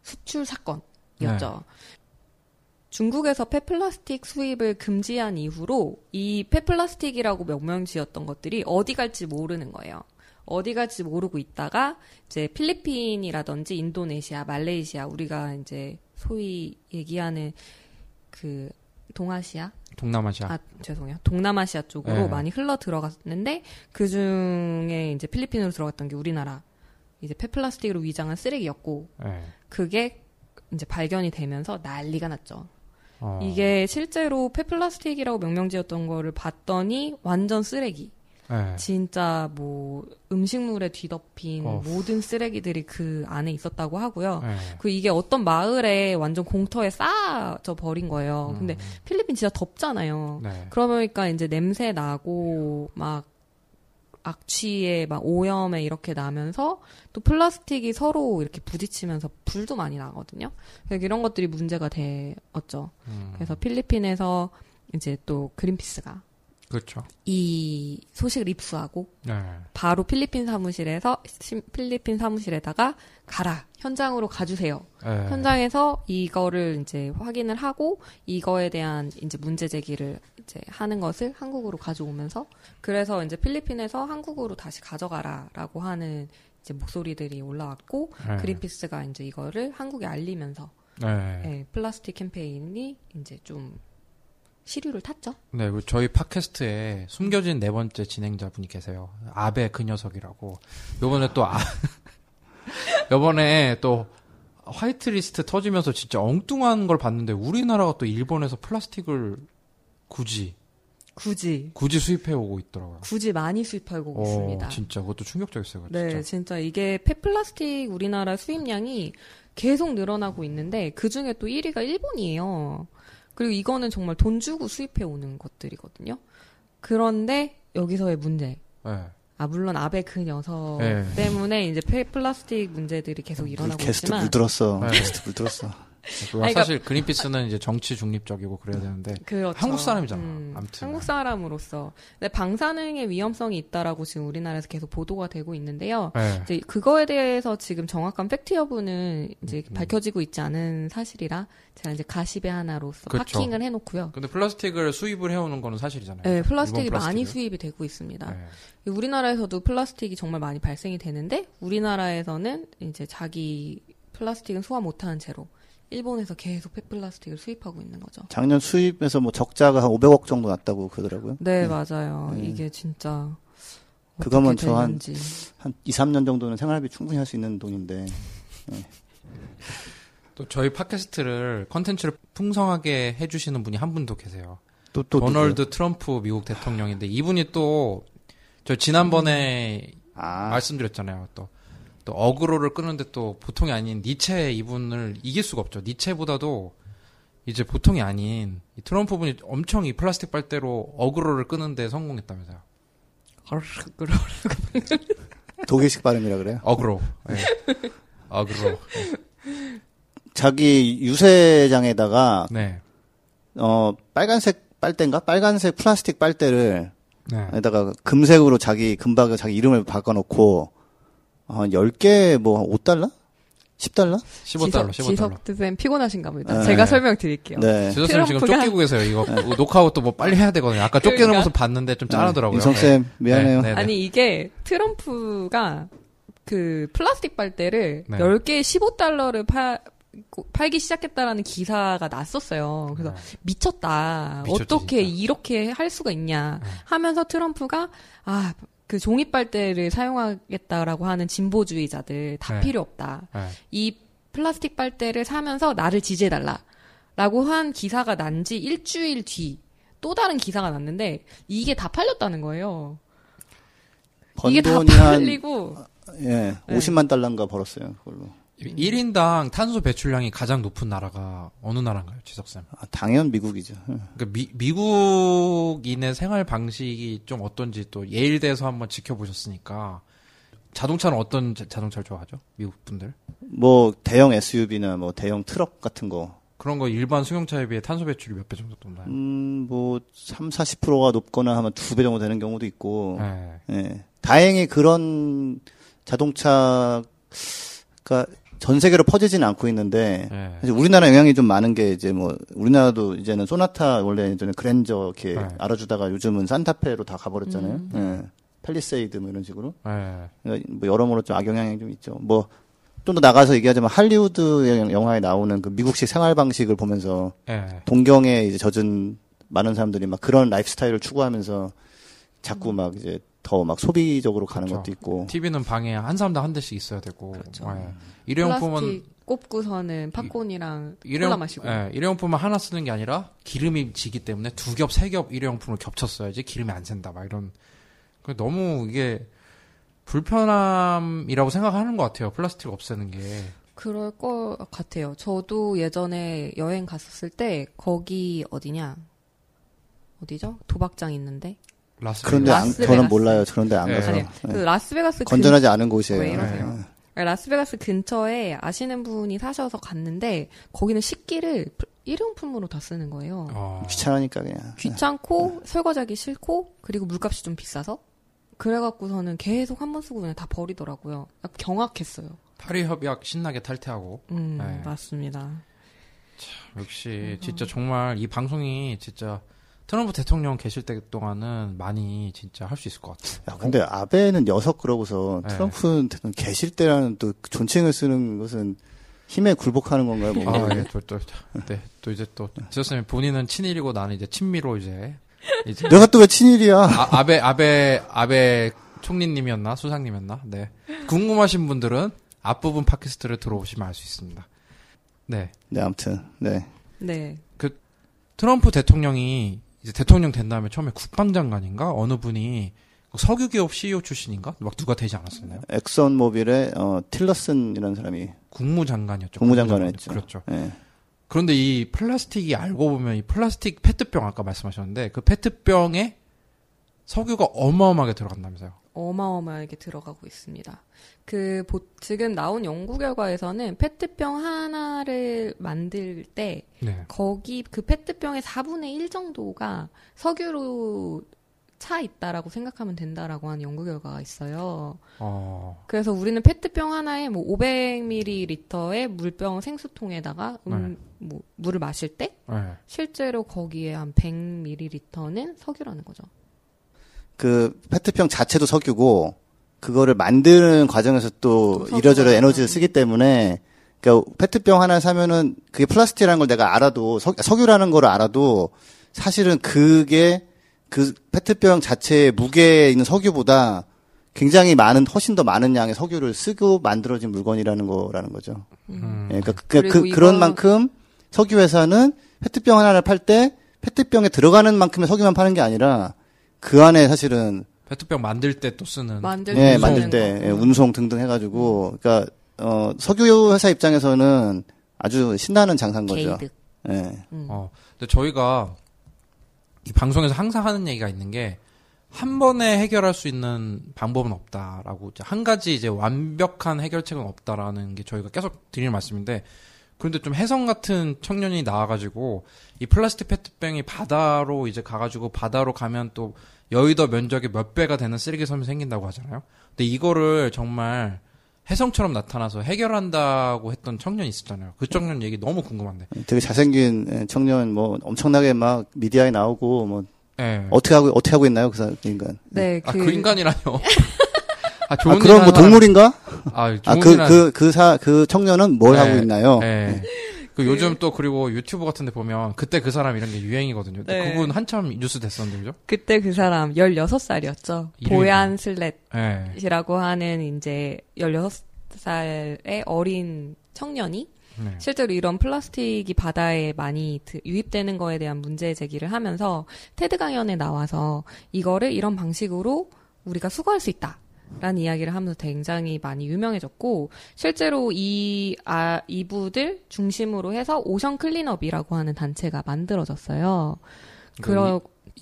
수출 사건이었죠. 중국에서 폐플라스틱 수입을 금지한 이후로 이 폐플라스틱이라고 명명 지었던 것들이 어디 갈지 모르는 거예요. 어디 갈지 모르고 있다가 이제 필리핀이라든지 인도네시아, 말레이시아 우리가 이제 소위 얘기하는 그 동아시아 동남아시아. 아, 죄송해요. 동남아시아 쪽으로 네. 많이 흘러 들어갔는데 그 중에 이제 필리핀으로 들어갔던 게 우리나라 이제 폐플라스틱으로 위장한 쓰레기였고 네. 그게 이제 발견이 되면서 난리가 났죠. 어. 이게 실제로 폐플라스틱이라고 명명지었던 거를 봤더니 완전 쓰레기. 네. 진짜 뭐 음식물에 뒤덮인 어후. 모든 쓰레기들이 그 안에 있었다고 하고요. 네. 그 이게 어떤 마을에 완전 공터에 쌓아져 버린 거예요. 근데 필리핀 진짜 덥잖아요. 네. 그러니까 이제 냄새 나고 막 악취에 막 오염에 이렇게 나면서 또 플라스틱이 서로 이렇게 부딪히면서 불도 많이 나거든요. 그래서 이런 것들이 문제가 되었죠. 음. 그래서 필리핀에서 이제 또 그린피스가 그렇죠. 이 소식을 입수하고 네. 바로 필리핀 사무실에서 시- 필리핀 사무실에다가 가라 현장으로 가주세요. 네. 현장에서 이거를 이제 확인을 하고 이거에 대한 이제 문제 제기를 이제 하는 것을 한국으로 가져오면서 그래서 이제 필리핀에서 한국으로 다시 가져가라라고 하는 이제 목소리들이 올라왔고 네. 그린피스가 이제 이거를 한국에 알리면서 네. 예, 플라스틱 캠페인이 이제 좀 시류를 탔죠. 네, 그리고 저희 팟캐스트에 숨겨진 네 번째 진행자분이 계세요. 아베 그 녀석이라고. 요번에 또 아, [laughs] 요번에 또 화이트리스트 터지면서 진짜 엉뚱한 걸 봤는데 우리나라가 또 일본에서 플라스틱을 굳이 굳이 굳이 수입해 오고 있더라고요. 굳이 많이 수입하고 있습니다. 진짜 그것도 충격적이었어요. 네, 진짜. 진짜 이게 폐플라스틱 우리나라 수입량이 계속 늘어나고 있는데 그 중에 또 1위가 일본이에요. 그리고 이거는 정말 돈 주고 수입해 오는 것들이거든요. 그런데 여기서의 문제. 네. 아 물론 아베 그 녀석 네. 때문에 이제 폐플라스틱 문제들이 계속 일어나고 게스트 있지만 물들었어. 네. 게스트 물들었어. 아니, 사실 그린피스는 이제 정치 중립적이고 그래야 되는데 그렇죠. 한국 사람이잖아, 음, 아무튼. 한국 사람으로서 근데 방사능의 위험성이 있다라고 지금 우리나라에서 계속 보도가 되고 있는데요. 네. 이제 그거에 대해서 지금 정확한 팩트 여부는 이제 음. 밝혀지고 있지 않은 사실이라 제가 이제 가십의 하나로서 그쵸. parking을 해놓고요. 근데 플라스틱을 수입을 해오는 거는 사실이잖아요. 네, 플라스틱이 많이. 수입이 되고 있습니다. 네. 우리나라에서도 플라스틱이 정말 많이 발생이 되는데 우리나라에서는 이제 자기 플라스틱은 소화 못하는 채로 일본에서 계속 폐플라스틱을 수입하고 있는 거죠. 작년 수입에서 뭐 적자가 한 500억 정도 났다고 그러더라고요. 네, 맞아요. 네. 이게 진짜 그거면 어떻게 저 한- 되는지. 한 2, 3년 정도는 생활비 충분히 할 수 있는 돈인데. 또 저희 팟캐스트를 컨텐츠를 풍성하게 해 주시는 분이 한분더 계세요. 또, 또. 도널드 트럼프 미국 대통령인데 이분이 또 저 지난번에 아, 말씀드렸잖아요. 또, 또 어그로를 끄는데 또 보통이 아닌 니체 이분을 이길 수가 없죠. 니체보다도 이제 보통이 아닌 이 트럼프 분이 엄청 이 플라스틱 빨대로 어그로를 끄는데 성공했다면서요. 독일식 발음이라 그래요. 어그로. 예. 어그로. 자기 유세장에다가, 네. 어, 빨간색 빨대인가? 빨간색 플라스틱 빨대를, 네. 에다가 금색으로 자기, 금박에 자기 이름을 바꿔놓고, 한 10개, 뭐, 5달러? 10달러? 15달러, 15달러. 지석 쌤 피곤하신가 보다. 네. 제가 설명드릴게요. 네. 지서쌤 지금 트럼프가- 쫓기고 계세요. 이거 녹화하고 또 뭐 빨리 해야 되거든요. 아까 쫓기는 그러니까. 모습 봤는데 좀 짠하더라고요. 인성쌤, 미안해요. 네, 네, 네. 아니 이게 트럼프가 그 플라스틱 빨대를 네. 10개에 15달러를 팔 팔기 시작했다라는 기사가 났었어요. 그래서 네. 미쳤다. 미쳤지, 어떻게 진짜. 이렇게 할 수가 있냐 네. 하면서 트럼프가 아, 그 종이 빨대를 사용하겠다라고 하는 진보주의자들 다 네. 필요 없다. 네. 이 플라스틱 빨대를 사면서 나를 지지해달라. 라고 한 기사가 난 지 일주일 뒤 또 다른 기사가 났는데 이게 다 팔렸다는 거예요. 번 이게 다 팔리고 예, 네. 50만 달러인가 벌었어요. 그걸로. 1인당 탄소 배출량이 가장 높은 나라가 어느 나라인가요, 지석쌤? 아, 당연 미국이죠. 예. 그러니까 미, 미국인의 생활 방식이 좀 어떤지 또 예일대에서 한번 지켜보셨으니까 자동차는 어떤 자- 자동차를 좋아하죠? 미국 분들? 뭐 대형 SUV나 뭐 대형 트럭 같은 거. 그런 거 일반 수경차에 비해 탄소 배출이 몇 배 정도 높나요? 음, 뭐 3, 40%가 높거나 하면 두 배 정도 되는 경우도 있고. 네. 예. 다행히 그런 자동차가 전 세계로 퍼지지는 않고 있는데 네. 사실 우리나라 영향이 좀 많은 게 이제 뭐 우리나라도 이제는 소나타 원래 예전에 그랜저 이렇게 네. 알아주다가 요즘은 산타페로 다 가버렸잖아요. 예. 팰리세이드 뭐 이런 식으로 네. 그러니까 뭐 여러모로 좀 악영향이 좀 있죠. 뭐 좀 더 나가서 얘기하자면 할리우드 영화에 나오는 그 미국식 생활 방식을 보면서 네. 동경에 이제 젖은 많은 사람들이 막 그런 라이프 스타일을 추구하면서 자꾸 막 이제 더 막 소비적으로 가는 그렇죠. 것도 있고 TV는 방에 한 사람당 한 대씩 있어야 되고. 그렇죠. 네. 일회용품은 플라스틱 꼽고서는 팝콘이랑 콜라 일회용, 마시고. 예, 일회용품은 하나 쓰는 게 아니라 기름이 지기 때문에 두 겹, 세 겹 일회용품을 겹쳤어야지 기름이 안 샌다. 막 이런. 그 너무 이게 불편함이라고 생각하는 것 같아요. 플라스틱 없애는 게. 그럴 것 같아요. 저도 예전에 여행 갔었을 때 거기 어디냐? 어디죠? 도박장 있는데. 라스 그런데 안, 라스베가스. 저는 몰라요. 그런데 안 네. 가서 아니, 그 라스베가스 건전하지 않은 곳이에요. 왜 이러세요? 네. 라스베가스 근처에 아시는 분이 사셔서 갔는데 거기는 식기를 일회용품으로 다 쓰는 거예요. 어, 아, 귀찮으니까 그냥. 귀찮고 설거지하기 싫고 그리고 물값이 좀 비싸서 그래갖고서는 계속 한 번 쓰고 그냥 다 버리더라고요. 경악했어요. 파리 협약 신나게 탈퇴하고. 음 네. 맞습니다. 역시 진짜 정말 이 방송이 진짜 트럼프 대통령 계실 때 동안은 많이 진짜 할 수 있을 것 같아요. 야, 근데 아베는 녀석 그러고서 네. 트럼프는 계실 때라는 또 존칭을 쓰는 것은 힘에 굴복하는 건가요? 뭐? 아, 예, 또, 또, 네, 또 이제 또, 지선생님 본인은 친일이고 나는 이제 친미로 이제, 이제, 내가 또 왜 친일이야? 아, 아베, 아베, 아베 총리님이었나? 수상님이었나? 네. 궁금하신 분들은 앞부분 팟캐스트를 들어오시면 알 수 있습니다. 네. 네, 아무튼. 네. 네. 트럼프 대통령이 이제 대통령 된 다음에 처음에 국방장관인가? 어느 분이 그 석유기업 CEO 출신인가? 막 누가 되지 않았었나요? 엑선 모빌의 어, 틸러슨이라는 사람이 국무장관이었죠. 국무장관을 국무장관. 했죠. 그렇죠. 예. 그런데 이 플라스틱이 알고 보면 이 플라스틱 페트병 아까 말씀하셨는데 그 페트병에 석유가 어마어마하게 들어간다면서요. 어마어마하게 들어가고 있습니다. 그 보- 지금 나온 연구 결과에서는 페트병 하나를 만들 때 네. 거기 그 페트병의 4분의 1 정도가 석유로 차 있다라고 생각하면 된다라고 하는 연구 결과가 있어요. 어, 그래서 우리는 페트병 하나에 뭐 500ml의 물병 생수통에다가 음, 뭐 물을 마실 때 네. 실제로 거기에 한 100ml는 석유라는 거죠. 그 페트병 자체도 석유고 그거를 만드는 과정에서 또또 이러저러 에너지를 들어가고. 쓰기 때문에 그러니까 페트병 하나 사면은 그게 플라스틱이라는 걸 내가 알아도 석, 석유라는 걸 알아도 사실은 그게 그 페트병 자체의 무게에 있는 석유보다 굉장히 많은 훨씬 더 많은 양의 석유를 쓰고 만들어진 물건이라는 거라는 거죠. 음. 예, 그러니까 그, 그리고 그, 이거- 그런 만큼 석유 회사는 페트병 하나를 팔 때 페트병에 들어가는 만큼의 석유만 파는 게 아니라 그 안에 사실은 페트병 만들 때 또 쓰는 만들 예, 때 만들 쓰는 때 거. 예, 운송 등등 해가지고 그러니까 어, 석유 회사 입장에서는 아주 신나는 장사인 거죠. 게이득. 예. 음. 어, 근데 저희가 이 방송에서 항상 하는 얘기가 있는 게 한 번에 해결할 수 있는 방법은 없다라고 이제 한 가지 이제 완벽한 해결책은 없다라는 게 저희가 계속 드리는 말씀인데 그런데 좀 혜성 같은 청년이 나와가지고 이 플라스틱 페트병이 바다로 이제 가가지고 바다로 가면 또 여의도 면적의 몇 배가 되는 쓰레기 섬이 생긴다고 하잖아요. 근데 이거를 정말 혜성처럼 나타나서 해결한다고 했던 청년이 있었잖아요. 그 청년 얘기 너무 궁금한데. 되게 잘생긴 예, 청년 뭐 엄청나게 막 미디어에 나오고 뭐 예. 어떻게 하고 어떻게 하고 있나요 그, 사, 그 인간? 네, 아, 그, 그 인간이라뇨. [laughs] 아, 좋은 아 그럼 뭐 동물인가? 아, 아 좋은 그일 하는- 그그사그 청년은 뭘 네, 하고 있나요? 네. 그 요즘 또 그리고 유튜브 같은 데 보면 그때 그 사람 이런 게 유행이거든요. 네. 그분 한참 뉴스 됐었는데, 그죠? 그때 그 사람 16살이었죠. 이름이 보얀 슬렛이라고 예. 하는 이제 16살의 어린 청년이 네. 실제로 이런 플라스틱이 바다에 많이 드- 유입되는 거에 대한 문제 제기를 하면서 테드 강연에 나와서 이거를 이런 방식으로 우리가 수거할 수 있다. 라는 이야기를 하면서 굉장히 많이 유명해졌고 실제로 이 아, 이분을 중심으로 해서 Ocean Cleanup이라고 하는 단체가 만들어졌어요. 그러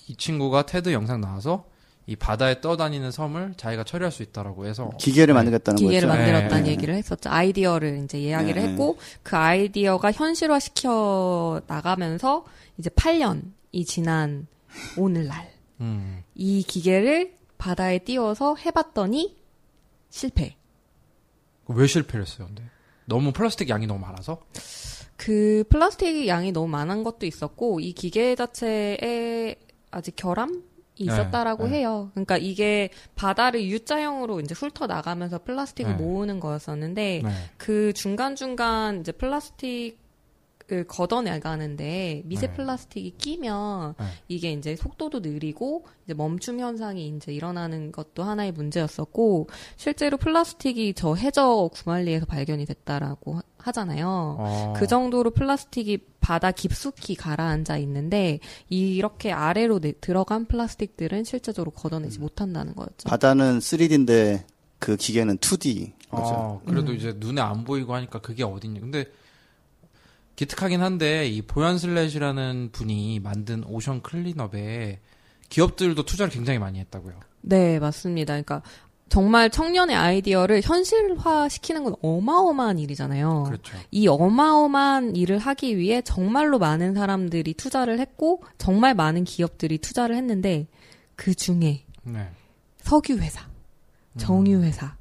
이 친구가 테드 영상 나와서 이 바다에 떠다니는 섬을 자기가 처리할 수 있다라고 해서 기계를 네. 만들겠다는 기계를 거죠. 만들었다는 네. 얘기를 했었죠. 아이디어를 이제 이야기를 네. 했고 그 아이디어가 현실화 시켜 나가면서 이제 8년이 지난 오늘날 음. 이 기계를 바다에 띄워서 해봤더니 실패. 왜 실패를 했어요? 근데 너무 플라스틱 양이 너무 많아서 그 플라스틱 양이 너무 많은 것도 있었고 이 기계 자체에 아직 결함이 있었다라고 네, 네. 해요. 그러니까 이게 바다를 U자형으로 이제 훑어 나가면서 플라스틱을 네. 모으는 거였었는데 네. 그 중간 중간 이제 플라스틱 을 걷어내가는데 미세 네. 플라스틱이 끼면 네. 이게 이제 속도도 느리고 이제 멈춤 현상이 이제 일어나는 것도 하나의 문제였었고 실제로 플라스틱이 저 해저 구말리에서 발견이 됐다라고 하- 하잖아요. 어. 그 정도로 플라스틱이 바다 깊숙이 가라앉아 있는데 이렇게 아래로 내- 들어간 플라스틱들은 실제적으로 걷어내지 못한다는 거였죠. 바다는 3D인데 그 기계는 2D. 거죠. 어, 그래도 음. 이제 눈에 안 보이고 하니까 그게 어딨냐. 근데 기특하긴 한데 이 보얀 슬랫이라는 분이 만든 오션 클린업에 기업들도 투자를 굉장히 많이 했다고요. 네, 맞습니다. 그러니까 정말 청년의 아이디어를 현실화 시키는 건 어마어마한 일이잖아요. 그렇죠. 이 어마어마한 일을 하기 위해 정말로 많은 사람들이 투자를 했고 정말 많은 기업들이 투자를 했는데 그 중에 네. 석유 회사, 정유 회사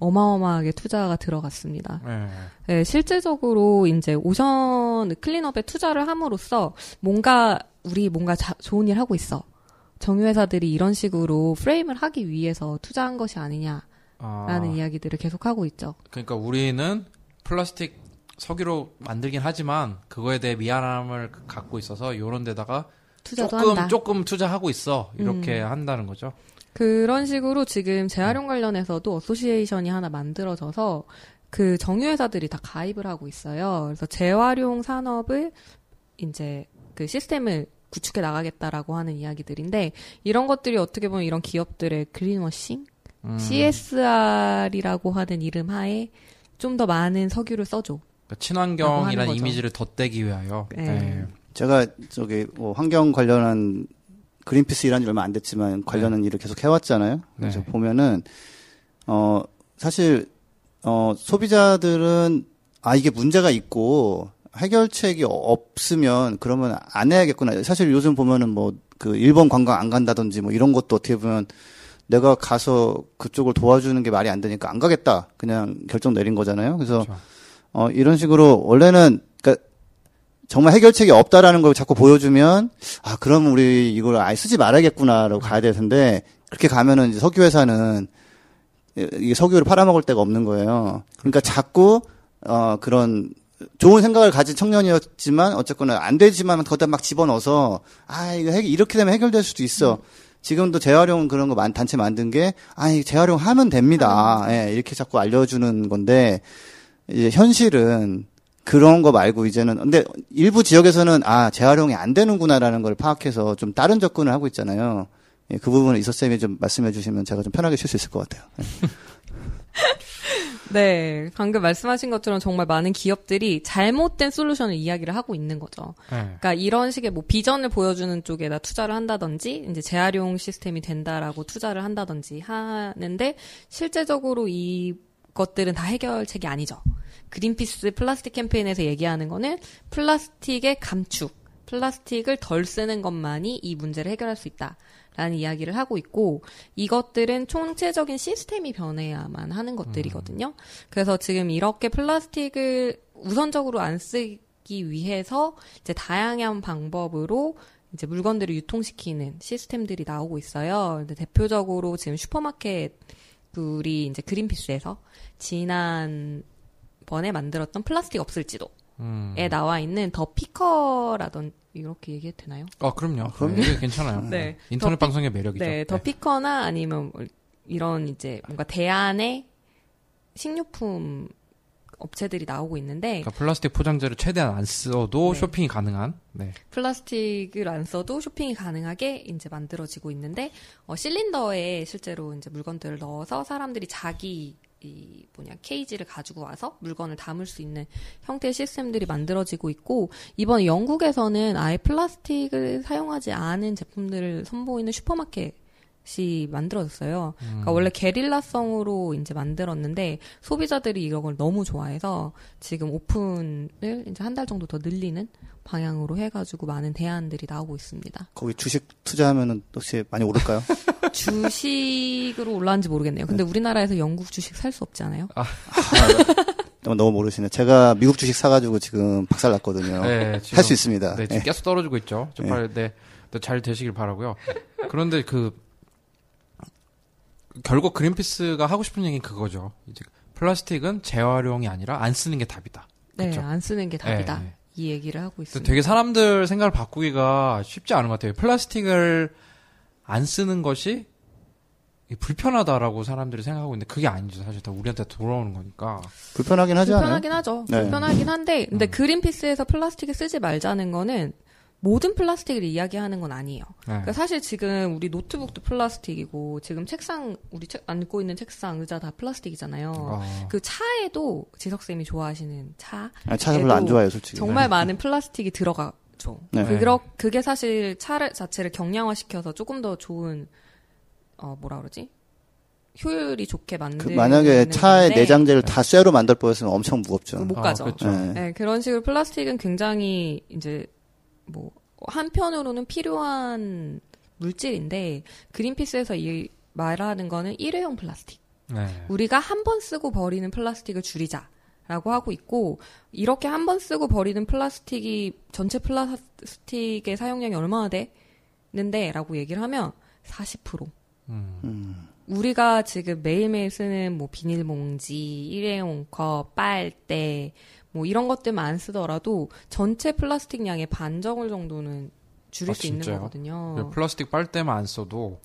어마어마하게 투자가 들어갔습니다. 네. 네, 실제적으로 이제 오션 클린업에 투자를 함으로써 뭔가 우리 뭔가 자- 좋은 일 하고 있어. 정유회사들이 이런 식으로 프레임을 하기 위해서 투자한 것이 아니냐라는 아, 이야기들을 계속 하고 있죠. 그러니까 우리는 플라스틱 석유로 만들긴 하지만 그거에 대해 미안함을 갖고 있어서 요런 데다가 조금 한다. 음. 조금 투자하고 있어. 이렇게 한다는 거죠. 그런 식으로 지금 재활용 관련해서도 어소시에이션이 하나 만들어져서 그 정유회사들이 다 가입을 하고 있어요. 그래서 재활용 산업을 이제 그 시스템을 구축해 나가겠다라고 하는 이야기들인데 이런 것들이 어떻게 보면 이런 기업들의 그린워싱, 음, CSR이라고 하는 이름 하에 좀 더 많은 석유를 써줘. 그러니까 친환경이라는. 이미지를 덧대기 위하여. 네. 네. 제가 저기 뭐 환경 관련한 그린피스 일한 지 얼마 안 됐지만 관련한 일을 계속 해왔잖아요. 그래서 네. 보면은 어 사실 어 소비자들은 아 이게 문제가 있고 해결책이 없으면 그러면 안 해야겠구나. 사실 요즘 보면은 뭐 그 일본 관광 안 간다든지 뭐 이런 것도 어떻게 보면 내가 가서 그쪽을 도와주는 게 말이 안 되니까 안 가겠다. 그냥 결정 내린 거잖아요. 그래서 그렇죠. 어, 이런 식으로 원래는 정말 해결책이 없다라는 걸 자꾸 보여주면 아 그럼 우리 이걸 아예 쓰지 말아야겠구나라고 가야 될 텐데 그렇게 가면은 이제 석유 회사는 이게 석유를 팔아먹을 데가 없는 거예요. 그러니까 자꾸 어 그런 좋은 생각을 가진 청년이었지만 어쨌거나 안 되지만 거기다 막 집어넣어서 아 이거 해, 이렇게 되면 해결될 수도 있어. 지금도 재활용 그런 거 만, 단체 만든 게아이 재활용하면 됩니다. 예, 이렇게 자꾸 알려주는 건데 이제 현실은 그런 거 말고 이제는 근데 일부 지역에서는 아 재활용이 안 되는구나라는 걸 파악해서 좀 다른 접근을 하고 있잖아요. 예, 그 부분을 이서 쌤이 좀 말씀해 주시면 제가 좀 편하게 쉴 수 있을 것 같아요. [laughs] 네, 방금 말씀하신 것처럼 정말 많은 기업들이 잘못된 솔루션을 이야기를 하고 있는 거죠. 네. 그러니까 이런 식의 뭐 비전을 보여주는 쪽에다 투자를 한다든지 이제 재활용 시스템이 된다라고 투자를 한다든지 하는데 실제적으로 이 것들은 다 해결책이 아니죠. 그린피스 플라스틱 캠페인에서 얘기하는 거는 플라스틱의 감축, 플라스틱을 덜 쓰는 것만이 이 문제를 해결할 수 있다. 라는 이야기를 하고 있고 이것들은 총체적인 시스템이 변해야만 하는 것들이거든요. 그래서 지금 이렇게 플라스틱을 우선적으로 안 쓰기 위해서 이제 다양한 방법으로 이제 물건들을 유통시키는 시스템들이 나오고 있어요. 대표적으로 지금 슈퍼마켓 우리 이제 그린피스에서 지난 번에 만들었던 플라스틱 없을지도에 음. 나와 있는 더 피커라던 이렇게 얘기해도 되나요? 아, 그럼요. 그럼요. 네, 괜찮아요. 네. 인터넷 더 피- 방송의 매력이죠. 네, 더 피커나 아니면 뭐 이런 이제 뭔가 대안의 식료품 업체들이 나오고 있는데 그러니까 플라스틱 포장재를 최대한 안 써도 네. 쇼핑이 가능한. 네. 플라스틱을 안 써도 쇼핑이 가능하게 이제 만들어지고 있는데 어, 실린더에 실제로 이제 물건들을 넣어서 사람들이 자기 이 뭐냐 케이지를 가지고 와서 물건을 담을 수 있는 형태의 시스템들이 만들어지고 있고 이번 영국에서는 아예 플라스틱을 사용하지 않은 제품들을 선보이는 슈퍼마켓 이 만들어졌어요. 그러니까 원래 게릴라성으로 이제 만들었는데 소비자들이 이런 걸 너무 좋아해서 지금 오픈을 이제 한 달 정도 더 늘리는 방향으로 해가지고 많은 대안들이 나오고 있습니다. 거기 주식 투자하면은 혹시 많이 오를까요? [laughs] 주식으로 올라왔는지 모르겠네요. 근데 우리나라에서 영국 주식 살 수 없지 않아요? 너무, 너무 모르시네. 제가 미국 주식 사가지고 지금 박살 났거든요. 네, 할 지금- 수 있습니다. 네, 지금 예. 계속 떨어지고 있죠. 좀 네. 빨리, 네, 네, 잘 되시길 바라고요. 그런데 그 결국 그린피스가 하고 싶은 얘기는 그거죠. 이제 플라스틱은 재활용이 아니라 안 쓰는 게 답이다. 네, 그쵸. 안 쓰는 게 답이다. 네, 네. 이 얘기를 하고 있습니다. 되게 사람들 생각을 바꾸기가 쉽지 않은 것 같아요. 플라스틱을 안 쓰는 것이 불편하다라고 사람들이 생각하고 있는데 그게 아니죠. 사실 다 우리한테 돌아오는 거니까. 불편하긴 하지 않아요? 불편하긴 하죠. 네. 불편하긴 한데, 근데 음. 그린피스에서 플라스틱을 쓰지 말자는 거는 모든 플라스틱을 이야기하는 건 아니에요. 네. 그러니까 사실 지금 우리 노트북도 플라스틱이고 지금 책상 우리 책 앉고 있는 책상 의자 다 플라스틱이잖아요. 어, 그 차에도 지석 쌤이 좋아하시는 차 아니, 차 별로 안 좋아해요, 솔직히. 정말 많은 플라스틱이 들어가 죠. 네. 그러, 그게 사실 차를 자체를 경량화시켜서 조금 더 좋은 어 뭐라 그러지? 효율이 좋게 그 만드는 만약에 차의 건데 내장재를 다 쇠로 만들 뻔했으면 엄청 무겁죠. 못 어, 가죠. 그렇죠. 네. 네, 그런 식으로 플라스틱은 굉장히 이제 뭐 한편으로는 필요한 물질인데 그린피스에서 이 말하는 거는 일회용 플라스틱. 네. 우리가 한 번 쓰고 버리는 플라스틱을 줄이자 라고 하고 있고 이렇게 한 번 쓰고 버리는 플라스틱이 전체 플라스틱의 사용량이 얼마나 되는데 라고 얘기를 하면 40%. 음. 음. 우리가 지금 매일매일 쓰는 뭐 비닐봉지, 일회용 컵, 빨대 뭐 이런 것들만 안 쓰더라도 전체 플라스틱 양의 반 정도 정도는 줄일 아, 수 있는 진짜요? 거거든요. 그 플라스틱 빨대만 안 써도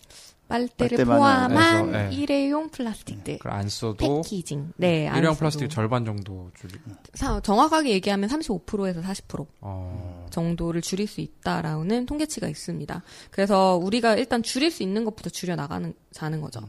빨대를 포함한 해서, 네. 일회용 플라스틱들. 그걸 안 써도 패키징. 네, 안 일회용 써도. 플라스틱 절반 정도 줄이. 사- 정확하게 얘기하면 35%에서 40% 어. 정도를 줄일 수 있다라는 통계치가 있습니다. 그래서 우리가 일단 줄일 수 있는 것부터 줄여 나가는 자는 거죠.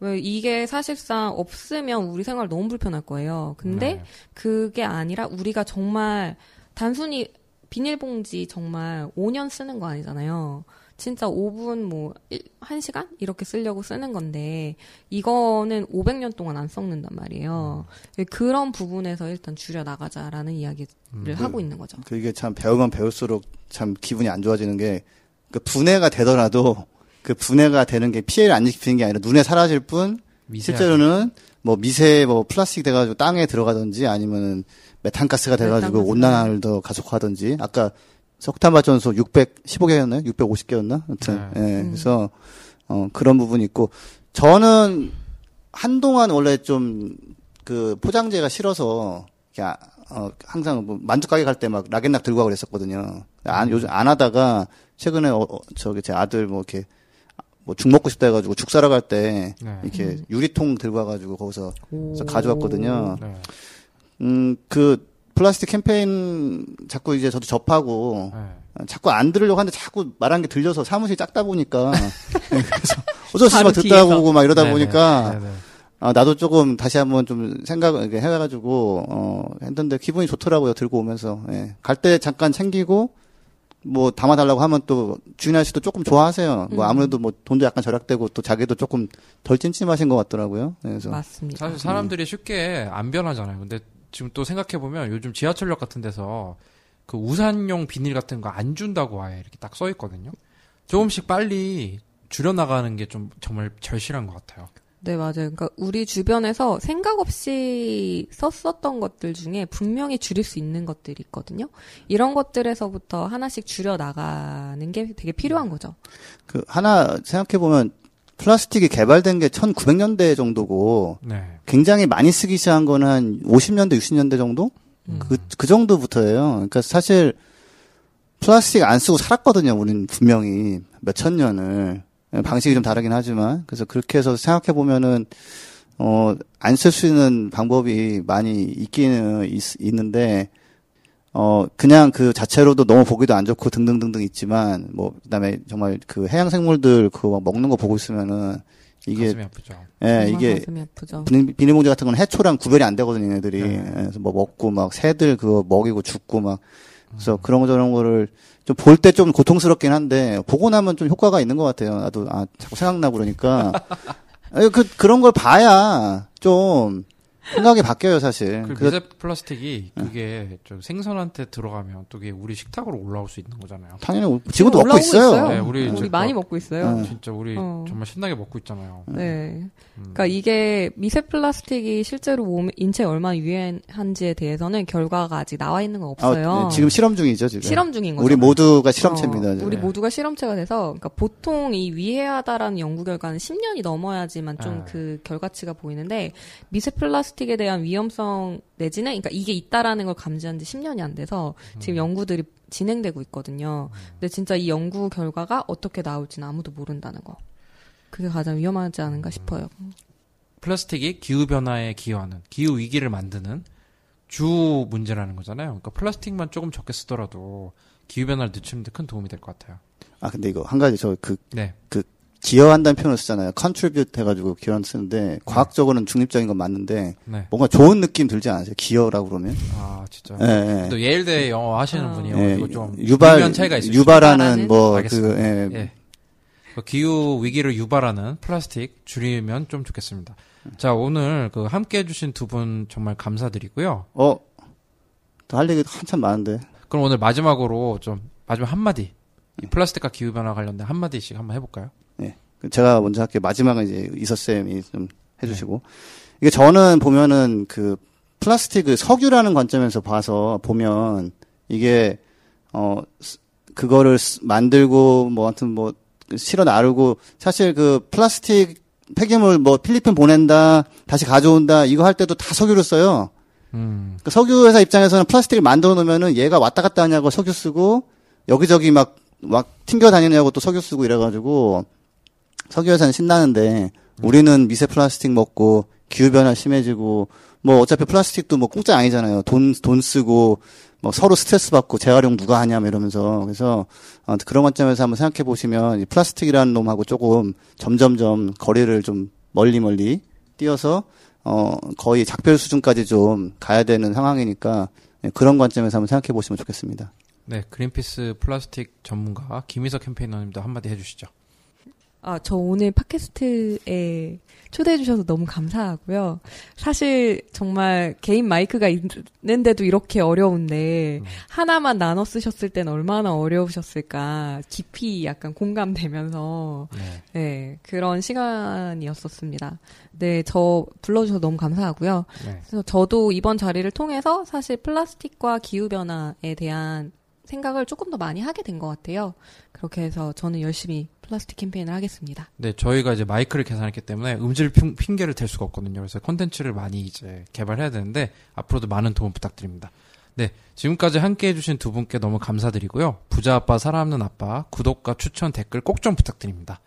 왜 이게 사실상 없으면 우리 생활 너무 불편할 거예요. 근데 네. 그게 아니라 우리가 정말 단순히 비닐봉지 정말 5년 쓰는 거 아니잖아요. 진짜 5분 뭐 1시간 이렇게 쓰려고 쓰는 건데 이거는 500년 동안 안 썩는단 말이에요. 그런 부분에서 일단 줄여 나가자라는 이야기를 음. 하고 있는 거죠. 그 이게 참 배우면 배울수록 참 기분이 안 좋아지는 게, 그 분해가 되더라도 그 분해가 되는 게 피해를 안 입히는 게 아니라 눈에 사라질 뿐, 미세하게. 실제로는 뭐 미세 뭐 플라스틱 돼가지고 땅에 들어가든지 아니면은 메탄가스가 돼가지고. 온난화를 더 가속화하든지 아까 석탄 발 전소 615개였나요? 650개였나? 아무튼 네. 예. 음. 그래서 어 그런 부분이 있고 저는 한동안 원래 좀 그 포장재가 싫어서 이렇게 아- 어 항상 뭐 만두 가게 갈 때 막 락앤락 들고 가고 그랬었거든요. 안 요즘 안 하다가 최근에 어, 어, 저기 제 아들 뭐 이렇게 뭐 죽 먹고 싶다 해가지고 죽 사러 갈때 네. 이렇게 유리통 들고 와가지고 거기서. 가져왔거든요. 네. 음, 그 플라스틱 캠페인 자꾸 이제 저도 접하고 네. 어, 자꾸 안 들으려고 하는데 자꾸 말한 게 들려서 사무실이 작다 보니까 [laughs] 네, 그래서 어쩌지 막 듣다. 보고 막 이러다 네네. 보니까 네네. 아, 나도 조금 다시 한번 좀 생각을 해가지고 어 했는데 기분이 좋더라고요 들고 오면서 예. 갈 때 잠깐 챙기고 뭐 담아달라고 하면 또 주인 아저씨도 조금 좋아하세요. 뭐 음. 아무래도 뭐 돈도 약간 절약되고 또 자기도 조금 덜 찜찜하신 것 같더라고요. 네, 그래서 맞습니다. 사실 사람들이 쉽게 안 변하잖아요. 근데 지금 또 생각해 보면 요즘 지하철역 같은 데서 그 우산용 비닐 같은 거 안 준다고 아예 이렇게 딱 써 있거든요. 조금씩 빨리 줄여 나가는 게 좀 정말 절실한 것 같아요. 네, 맞아요. 그러니까 우리 주변에서 생각 없이 썼었던 것들 중에 분명히 줄일 수 있는 것들이 있거든요. 이런 것들에서부터 하나씩 줄여 나가는 게 되게 필요한 거죠. 그 하나 생각해 보면 플라스틱이 개발된 게 1900년대 정도고 네. 굉장히 많이 쓰기 시작한 거는 한 50년대, 60년대 정도? 음. 그, 그 정도부터예요. 그러니까 사실 플라스틱 안 쓰고 살았거든요. 우리는 분명히 몇 천 년을 방식이 좀 다르긴 하지만 그래서 그렇게 해서 생각해 보면은 어, 안 쓸 수 있는 방법이 많이 있기는 있, 는데 어, 그냥 그 자체로도 너무 보기도 안 좋고 등등등등 있지만, 뭐, 그 다음에 정말 그 해양 생물들 그거 막 먹는 거 보고 있으면은, 이게, 가슴이 아프죠. 예, 이게, 가슴이 아프죠. 비닐, 비닐봉지 같은 건 해초랑 구별이 안 되거든요, 얘네들이. 네. 예, 그래서 뭐 먹고 막 새들 그거 먹이고 죽고 막. 그래서 그런 거 저런 거를 좀 볼 때 좀 고통스럽긴 한데, 보고 나면 좀 효과가 있는 것 같아요. 나도, 아, 자꾸 생각나고 그러니까. 아니, [laughs] 그, 그런 걸 봐야 좀 생각이 바뀌어요, 사실. 그 미세 플라스틱이 그게 저 생선한테 들어가면 또 그게 우리 식탁으로 올라올 수 있는 거잖아요. 당연히 지금도 먹고 있어요. 있어요. 네, 우리 우리 많이 그- 먹고 있어요. 네. 진짜 우리 어. 정말 신나게 먹고 있잖아요. 네. 음. 그러니까 이게 미세 플라스틱이 실제로 몸 인체에 얼마나 유해한지에 대해서는 결과가 아직 나와 있는 건 없어요. 아, 네, 지금 실험 중이죠, 지금. 실험 중인 거죠. 우리 모두가 실험체입니다. 어, 지금. 우리 모두가 실험체가 돼서 그러니까 보통 이 위해하다라는 연구 결과는 10년이 넘어야지만 좀 아. 그 결과치가 보이는데 미세 플라스틱 에 대한 위험성 내지는 그러니까 이게 있다라는 걸 감지한 지 10년이 안 돼서 지금 연구들이 진행되고 있거든요. 근데 진짜 이 연구 결과가 어떻게 나올지는 아무도 모른다는 거. 그게 가장 위험하지 않은가 싶어요. 플라스틱이 기후 변화에 기여하는 기후 위기를 만드는 주 문제라는 거잖아요. 그러니까 플라스틱만 조금 적게 쓰더라도 기후 변화를 늦추는 데 큰 도움이 될 것 같아요. 아, 근데 이거 한 가지 저그 네. 기여한다는 표현을 쓰잖아요. contribute 해가지고 기여한 쓰는데 과학적으로는 중립적인 건 맞는데 네. 뭔가 좋은 느낌 들지 않으세요? 기여라고 그러면? 아, 진짜. 예, 예. 또 예일대 영어 하시는 아. 분이요. 예, 이거 좀 유발 차이가 있어요. 유발하는? 뭐그 알겠습니다. 예, 예. 그 기후 위기를 유발하는 플라스틱 줄이면 좀 좋겠습니다. 자, 오늘 그 함께 해주신 두 분 정말 감사드리고요. 어, 또할 얘기 한참 많은데. 그럼 오늘 마지막으로 좀, 마지막 한마디. 이 플라스틱과 기후 변화 관련된 한마디씩 한번 해볼까요? 제가 먼저 할게요. 마지막은 이제 이서쌤이 좀 해주시고. 이게 저는 보면은 그 플라스틱을 석유라는 관점에서 봐서 보면 이게 어 스- 그거를 쓰- 만들고 뭐 하여튼 뭐 실어 나르고 사실 그 플라스틱 폐기물 뭐 필리핀 보낸다 다시 가져온다 이거 할 때도 다 석유를 써요. 음, 그 석유 회사 입장에서는 플라스틱을 만들어 놓으면은 얘가 왔다 갔다 하냐고 석유 쓰고 여기저기 막 막 튕겨 다니냐고 또 석유 쓰고 이래가지고 석유 회사는 신나는데 우리는 미세 플라스틱 먹고 기후 변화 심해지고 뭐 어차피 플라스틱도 뭐 공짜 아니잖아요. 돈 돈 쓰고 뭐 서로 스트레스 받고 재활용 누가 하냐 뭐 이러면서 그래서 어, 그런 관점에서 한번 생각해 보시면 이 플라스틱이라는 놈하고 조금 점점점 거리를 좀 멀리 멀리 띄어서 어 거의 작별 수준까지 좀 가야 되는 상황이니까 예, 그런 관점에서 한번 생각해 보시면 좋겠습니다. 네. 그린피스 플라스틱 전문가 김희석 campaigner님도 한마디 해주시죠. 아, 저 오늘 팟캐스트에 초대해 주셔서 너무 감사하고요. 사실 정말 개인 마이크가 있는데도 이렇게 어려운데 음. 하나만 나눠 쓰셨을 땐 얼마나 어려우셨을까 깊이 약간 공감되면서 네. 네, 그런 시간이었었습니다. 네, 저 불러주셔서 너무 감사하고요. 네. 그래서 저도 이번 자리를 통해서 사실 플라스틱과 기후 변화에 대한 생각을 조금 더 많이 하게 된 것 같아요. 그렇게 해서 저는 열심히 플라스틱 캠페인을 하겠습니다. 네, 저희가 이제 마이크를 개선했기 때문에 음질 핑, 핑계를 댈 수가 없거든요. 그래서 컨텐츠를 많이 이제 개발해야 되는데 앞으로도 많은 도움 부탁드립니다. 네, 지금까지 함께 해주신 두 분께 너무 감사드리고요. 부자 아빠, 살아남는 아빠, 구독과 추천, 댓글 꼭 좀 부탁드립니다.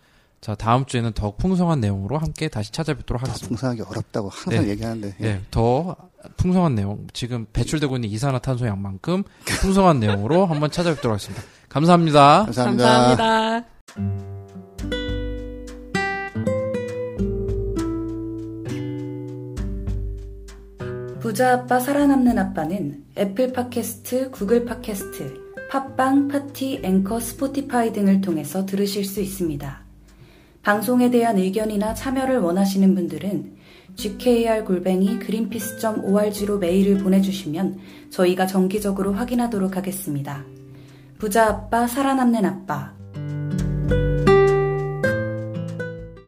자, 다음 주에는 더욱 풍성한 내용으로 함께 다시 찾아뵙도록 다 하겠습니다. 풍성하기 어렵다고 항상 네. 얘기하는데 예. 네, 더 풍성한 내용, 지금 배출되고 있는 이산화탄소 양만큼 풍성한 내용으로 한번 찾아뵙도록 하겠습니다. 감사합니다. 감사합니다. 감사합니다. 부자 아빠 살아남는 아빠는 애플 팟캐스트, 구글 팟캐스트, 팟빵, 파티, 앵커, 스포티파이 등을 통해서 들으실 수 있습니다. 방송에 대한 의견이나 참여를 원하시는 분들은 gkr-골뱅이 greenpeace.org로 메일을 보내주시면 저희가 정기적으로 확인하도록 하겠습니다. 부자 아빠 살아남는 아빠